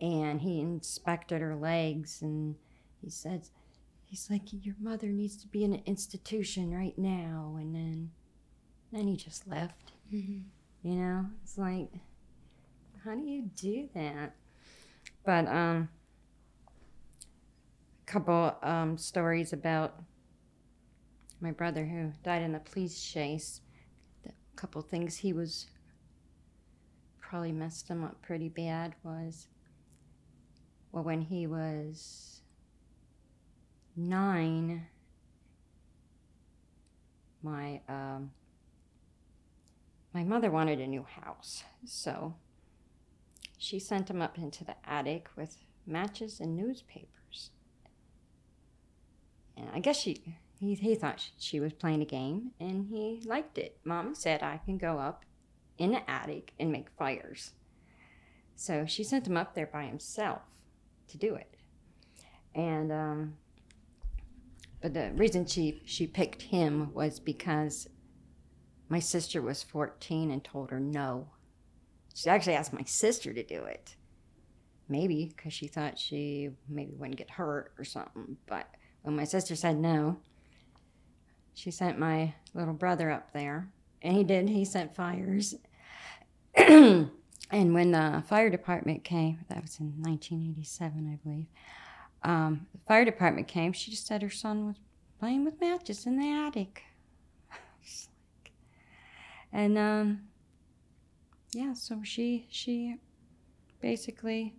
[SPEAKER 1] and he inspected her legs and he said he's like your mother needs to be in an institution right now and then then he just left.
[SPEAKER 2] Mm-hmm.
[SPEAKER 1] You know? It's like how do you do that? But um a couple um, stories about my brother who died in the police chase. A couple things he was probably messed him up pretty bad was well when he was nine my um, my mother wanted a new house so she sent him up into the attic with matches and newspapers and I guess she he, he thought she was playing a game and he liked it. Mom said I can go up in the attic and make fires. So she sent him up there by himself to do it. And um, but the reason she she picked him was because my sister was 14 and told her no. She actually asked my sister to do it. Maybe because she thought she maybe wouldn't get hurt or something, but when my sister said no, she sent my little brother up there. And he did, he sent fires. and when the fire department came, that was in 1987, I believe, um, the fire department came, she just said her son was playing with matches in the attic. and um, yeah, so she she basically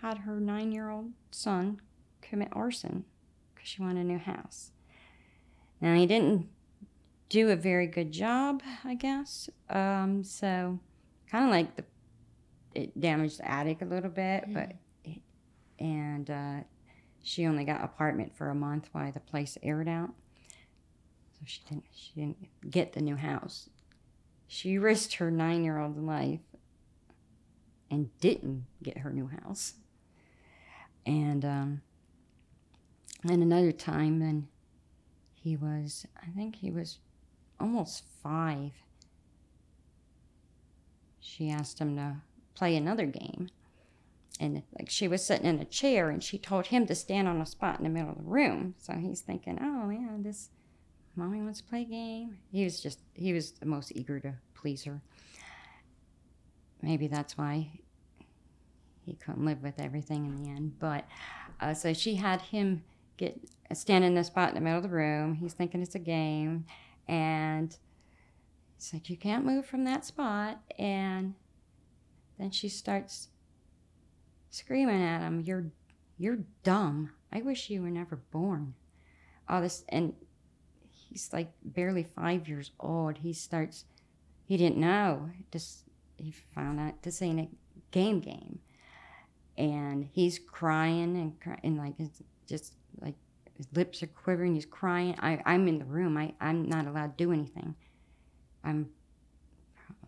[SPEAKER 1] had her nine year old son commit arson because she wanted a new house. Now, he didn't do a very good job, I guess. Um, so, kind of like the it damaged the attic a little bit,
[SPEAKER 2] Mm.
[SPEAKER 1] but it, and uh, she only got apartment for a month while the place aired out. So she didn't she didn't get the new house. She risked her nine year old life and didn't get her new house. And um, another time, then he was I think he was almost five. She asked him to play another game. And like she was sitting in a chair and she told him to stand on a spot in the middle of the room. So he's thinking, oh yeah, this mommy wants to play a game. He was just he was the most eager to please her. Maybe that's why he couldn't live with everything in the end. But uh, so she had him get stand in the spot in the middle of the room. He's thinking it's a game, and he's like, "You can't move from that spot." And then she starts screaming at him, "You're, you're dumb. I wish you were never born." All this, and he's like barely five years old. He starts, he didn't know. Just he found out this ain't a game game, and he's crying and cry, and like it's just like his lips are quivering. He's crying. I I'm in the room. I I'm not allowed to do anything. I'm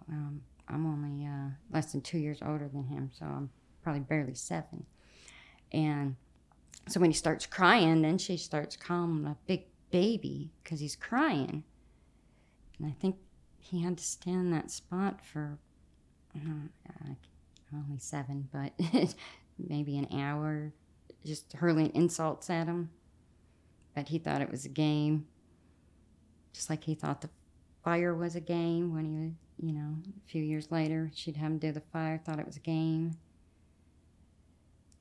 [SPEAKER 1] um, I'm only uh, less than two years older than him, so I'm probably barely seven. And so when he starts crying, then she starts calling him a big baby because he's crying. And I think he had to stand that spot for uh, only seven, but maybe an hour, just hurling insults at him. But he thought it was a game, just like he thought the fire was a game when he was, you know, a few years later, she'd have him do the fire, thought it was a game.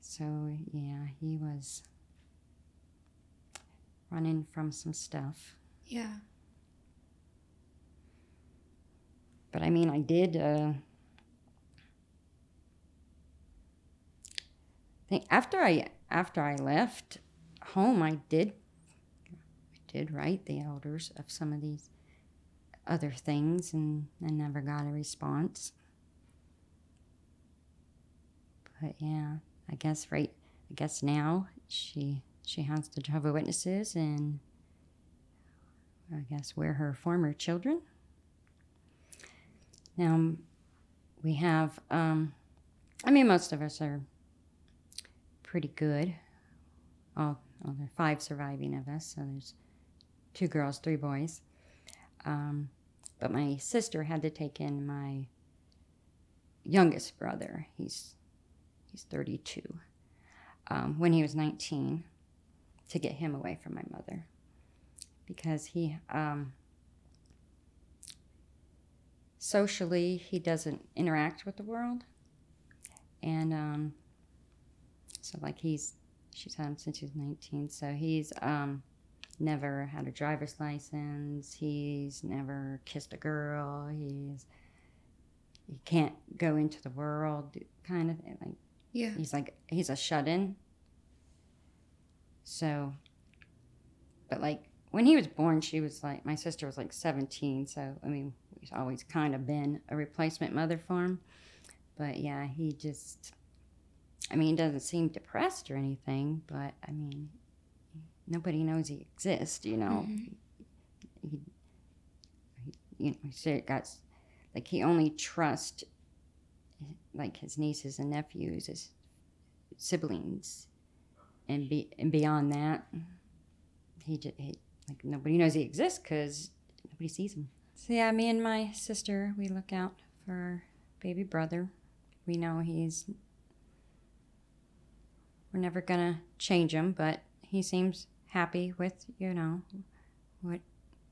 [SPEAKER 1] So, yeah, he was running from some stuff.
[SPEAKER 2] Yeah.
[SPEAKER 1] But I mean, I did uh, think after I after I left home, I did I did write the elders of some of these other things, and I never got a response. But yeah, I guess right. I guess now she she has the Jehovah Witnesses, and I guess we're her former children. Now, we have, um, I mean, most of us are pretty good. All, well, there are five surviving of us, so there's two girls, three boys. Um, but my sister had to take in my youngest brother. He's he's 32. Um, when he was 19, to get him away from my mother, because he. Um, socially he doesn't interact with the world and um, so like he's she's had him since he was 19 so he's um, never had a driver's license he's never kissed a girl he's he can't go into the world kind of like
[SPEAKER 2] Yeah.
[SPEAKER 1] he's like he's a shut-in so but like when he was born she was like my sister was like 17 so i mean we've always kind of been a replacement mother for him but yeah he just i mean he doesn't seem depressed or anything but i mean nobody knows he exists you know
[SPEAKER 2] Mhm.
[SPEAKER 1] he, he you know he said it got like he only trusts like his nieces and nephews his siblings. And be and beyond that he just he, like nobody knows he exists because nobody sees him. So yeah me and my sister we look out for our baby brother. We know he's we're never gonna change him but he seems happy with you know what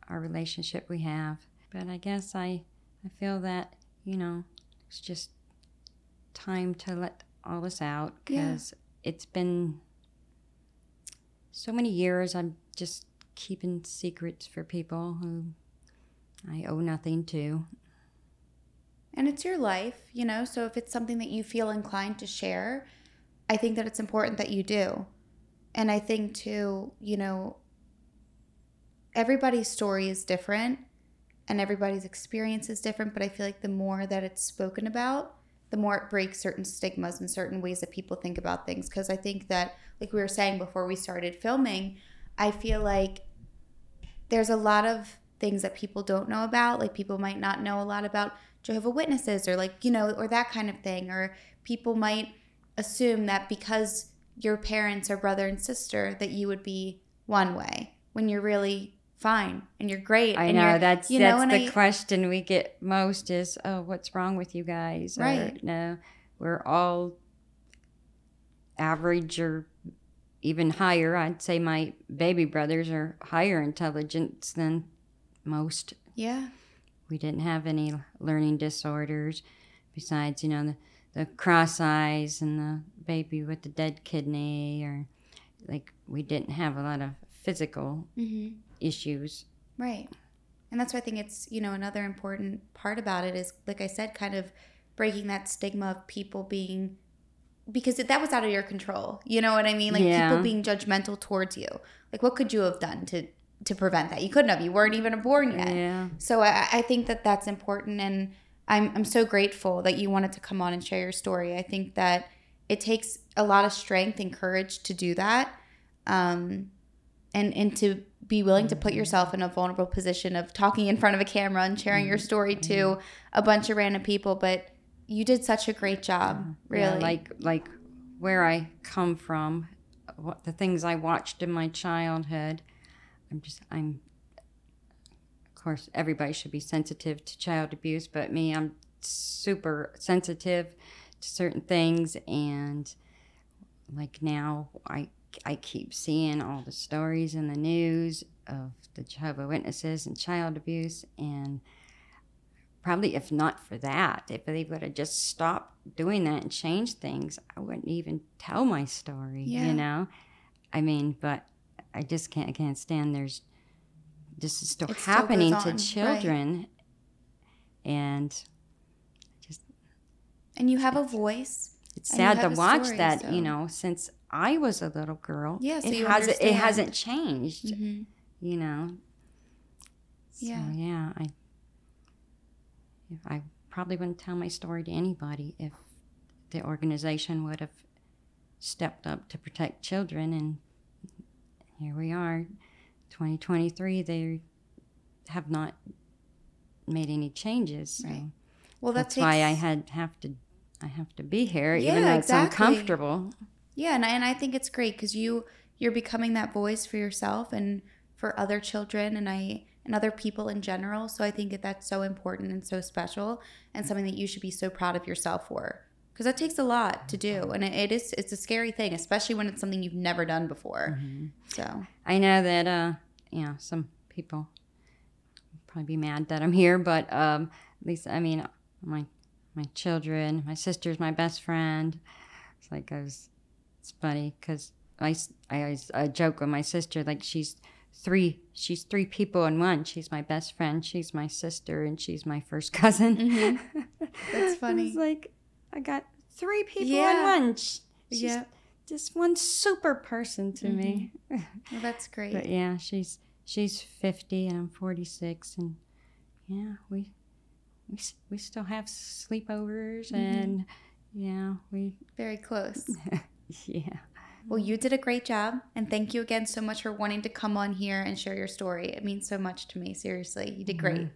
[SPEAKER 1] our relationship we have. But i guess i i feel that you know it's just time to let all this out
[SPEAKER 2] Yeah.
[SPEAKER 1] because it's been so many years i'm just keeping secrets for people who i owe nothing to
[SPEAKER 2] And it's your life, you know, so if it's something that you feel inclined to share, I think that it's important that you do. And I think too, you know, everybody's story is different and everybody's experience is different, but I feel like the more that it's spoken about, the more it breaks certain stigmas and certain ways that people think about things. Because I think that, like we were saying before we started filming, I feel like there's a lot of things that people don't know about. Like people might not know a lot about Jehovah Witnesses or like, you know, or that kind of thing. Or people might assume that because your parents are brother and sister that you would be one way when you're really fine and you're great.
[SPEAKER 1] I
[SPEAKER 2] and
[SPEAKER 1] know that's
[SPEAKER 2] you know,
[SPEAKER 1] that's the
[SPEAKER 2] I-
[SPEAKER 1] question we get most is, oh, what's wrong with you guys? Or,
[SPEAKER 2] Right.
[SPEAKER 1] no, we're all average or even higher. I'd say my baby brothers are higher intelligence than most.
[SPEAKER 2] Yeah.
[SPEAKER 1] We didn't have any learning disorders, besides you know the the cross eyes and the baby with the dead kidney, or like we didn't have a lot of physical
[SPEAKER 2] Mm-hmm.
[SPEAKER 1] Issues.
[SPEAKER 2] Right. And that's why I think it's, you know, another important part about it is, like I said, kind of breaking that stigma of people being, because that was out of your control. You know what I mean? Like
[SPEAKER 1] Yeah.
[SPEAKER 2] people being judgmental towards you. Like, what could you have done to, to prevent that? You couldn't have. You weren't even born yet.
[SPEAKER 1] Yeah.
[SPEAKER 2] So I, I think that that's important, and I'm I'm so grateful that you wanted to come on and share your story. I think that it takes a lot of strength and courage to do that, um, and and to be willing to put mm-hmm. yourself in a vulnerable position of talking in front of a camera and sharing your mm-hmm. story to mm-hmm. a bunch of random people. But you did such a great job, really.
[SPEAKER 1] Yeah, like like where I come from, what the things I watched in my childhood. I'm just I'm. Of course, everybody should be sensitive to child abuse, but me, I'm super sensitive to certain things, and like now, I I keep seeing all the stories in the news of the Jehovah Witnesses and child abuse, and probably if not for that, if they would have just stopped doing that and changed things, I wouldn't even tell my story.
[SPEAKER 2] Yeah.
[SPEAKER 1] You know, I mean, but I just can't I can't stand there's this is still
[SPEAKER 2] It
[SPEAKER 1] happening
[SPEAKER 2] goes
[SPEAKER 1] to
[SPEAKER 2] on, right.
[SPEAKER 1] children, and just.
[SPEAKER 2] and you have a voice.
[SPEAKER 1] it's sad to watch
[SPEAKER 2] story,
[SPEAKER 1] that.
[SPEAKER 2] so-
[SPEAKER 1] You know, since I was a little girl,
[SPEAKER 2] Yeah, so
[SPEAKER 1] it
[SPEAKER 2] you
[SPEAKER 1] hasn't it hasn't changed.
[SPEAKER 2] Mm-hmm.
[SPEAKER 1] You know. So,
[SPEAKER 2] Yeah.
[SPEAKER 1] yeah, I I probably wouldn't tell my story to anybody if the organization would have stepped up to protect children and here we are 2023 they have not made any changes so
[SPEAKER 2] Right. Well, that
[SPEAKER 1] that's why I had have to I have to be here
[SPEAKER 2] Yeah,
[SPEAKER 1] even though it's
[SPEAKER 2] exactly.
[SPEAKER 1] uncomfortable
[SPEAKER 2] Yeah, and I, and I think it's great because you you're becoming that voice for yourself and for other children and I and other people in general. So I think that that's so important and so special and something that you should be so proud of yourself for because that takes a lot to do and it, it is it's a scary thing, especially when it's something you've never done before.
[SPEAKER 1] Mm-hmm.
[SPEAKER 2] So
[SPEAKER 1] I know that uh you know some people probably be mad that I'm here, but um at least I mean my my children, my sister's my best friend. It's like I was it's funny because I, I always I joke with my sister like she's three she's three people in one. She's my best friend, she's my sister, and she's my first cousin. Mm-hmm.
[SPEAKER 2] That's funny.
[SPEAKER 1] It's like I got three people
[SPEAKER 2] Yeah.
[SPEAKER 1] in one. Sh- She's
[SPEAKER 2] Yeah.
[SPEAKER 1] just one super person to me. Mm-hmm.
[SPEAKER 2] well, that's great.
[SPEAKER 1] But yeah, she's she's fifty and I'm forty six, and yeah, we we we still have sleepovers, mm-hmm. and yeah, we
[SPEAKER 2] Very close.
[SPEAKER 1] yeah.
[SPEAKER 2] Well, you did a great job, and thank you again so much for wanting to come on here and share your story. It means so much to me. Seriously, you did mm-hmm. great.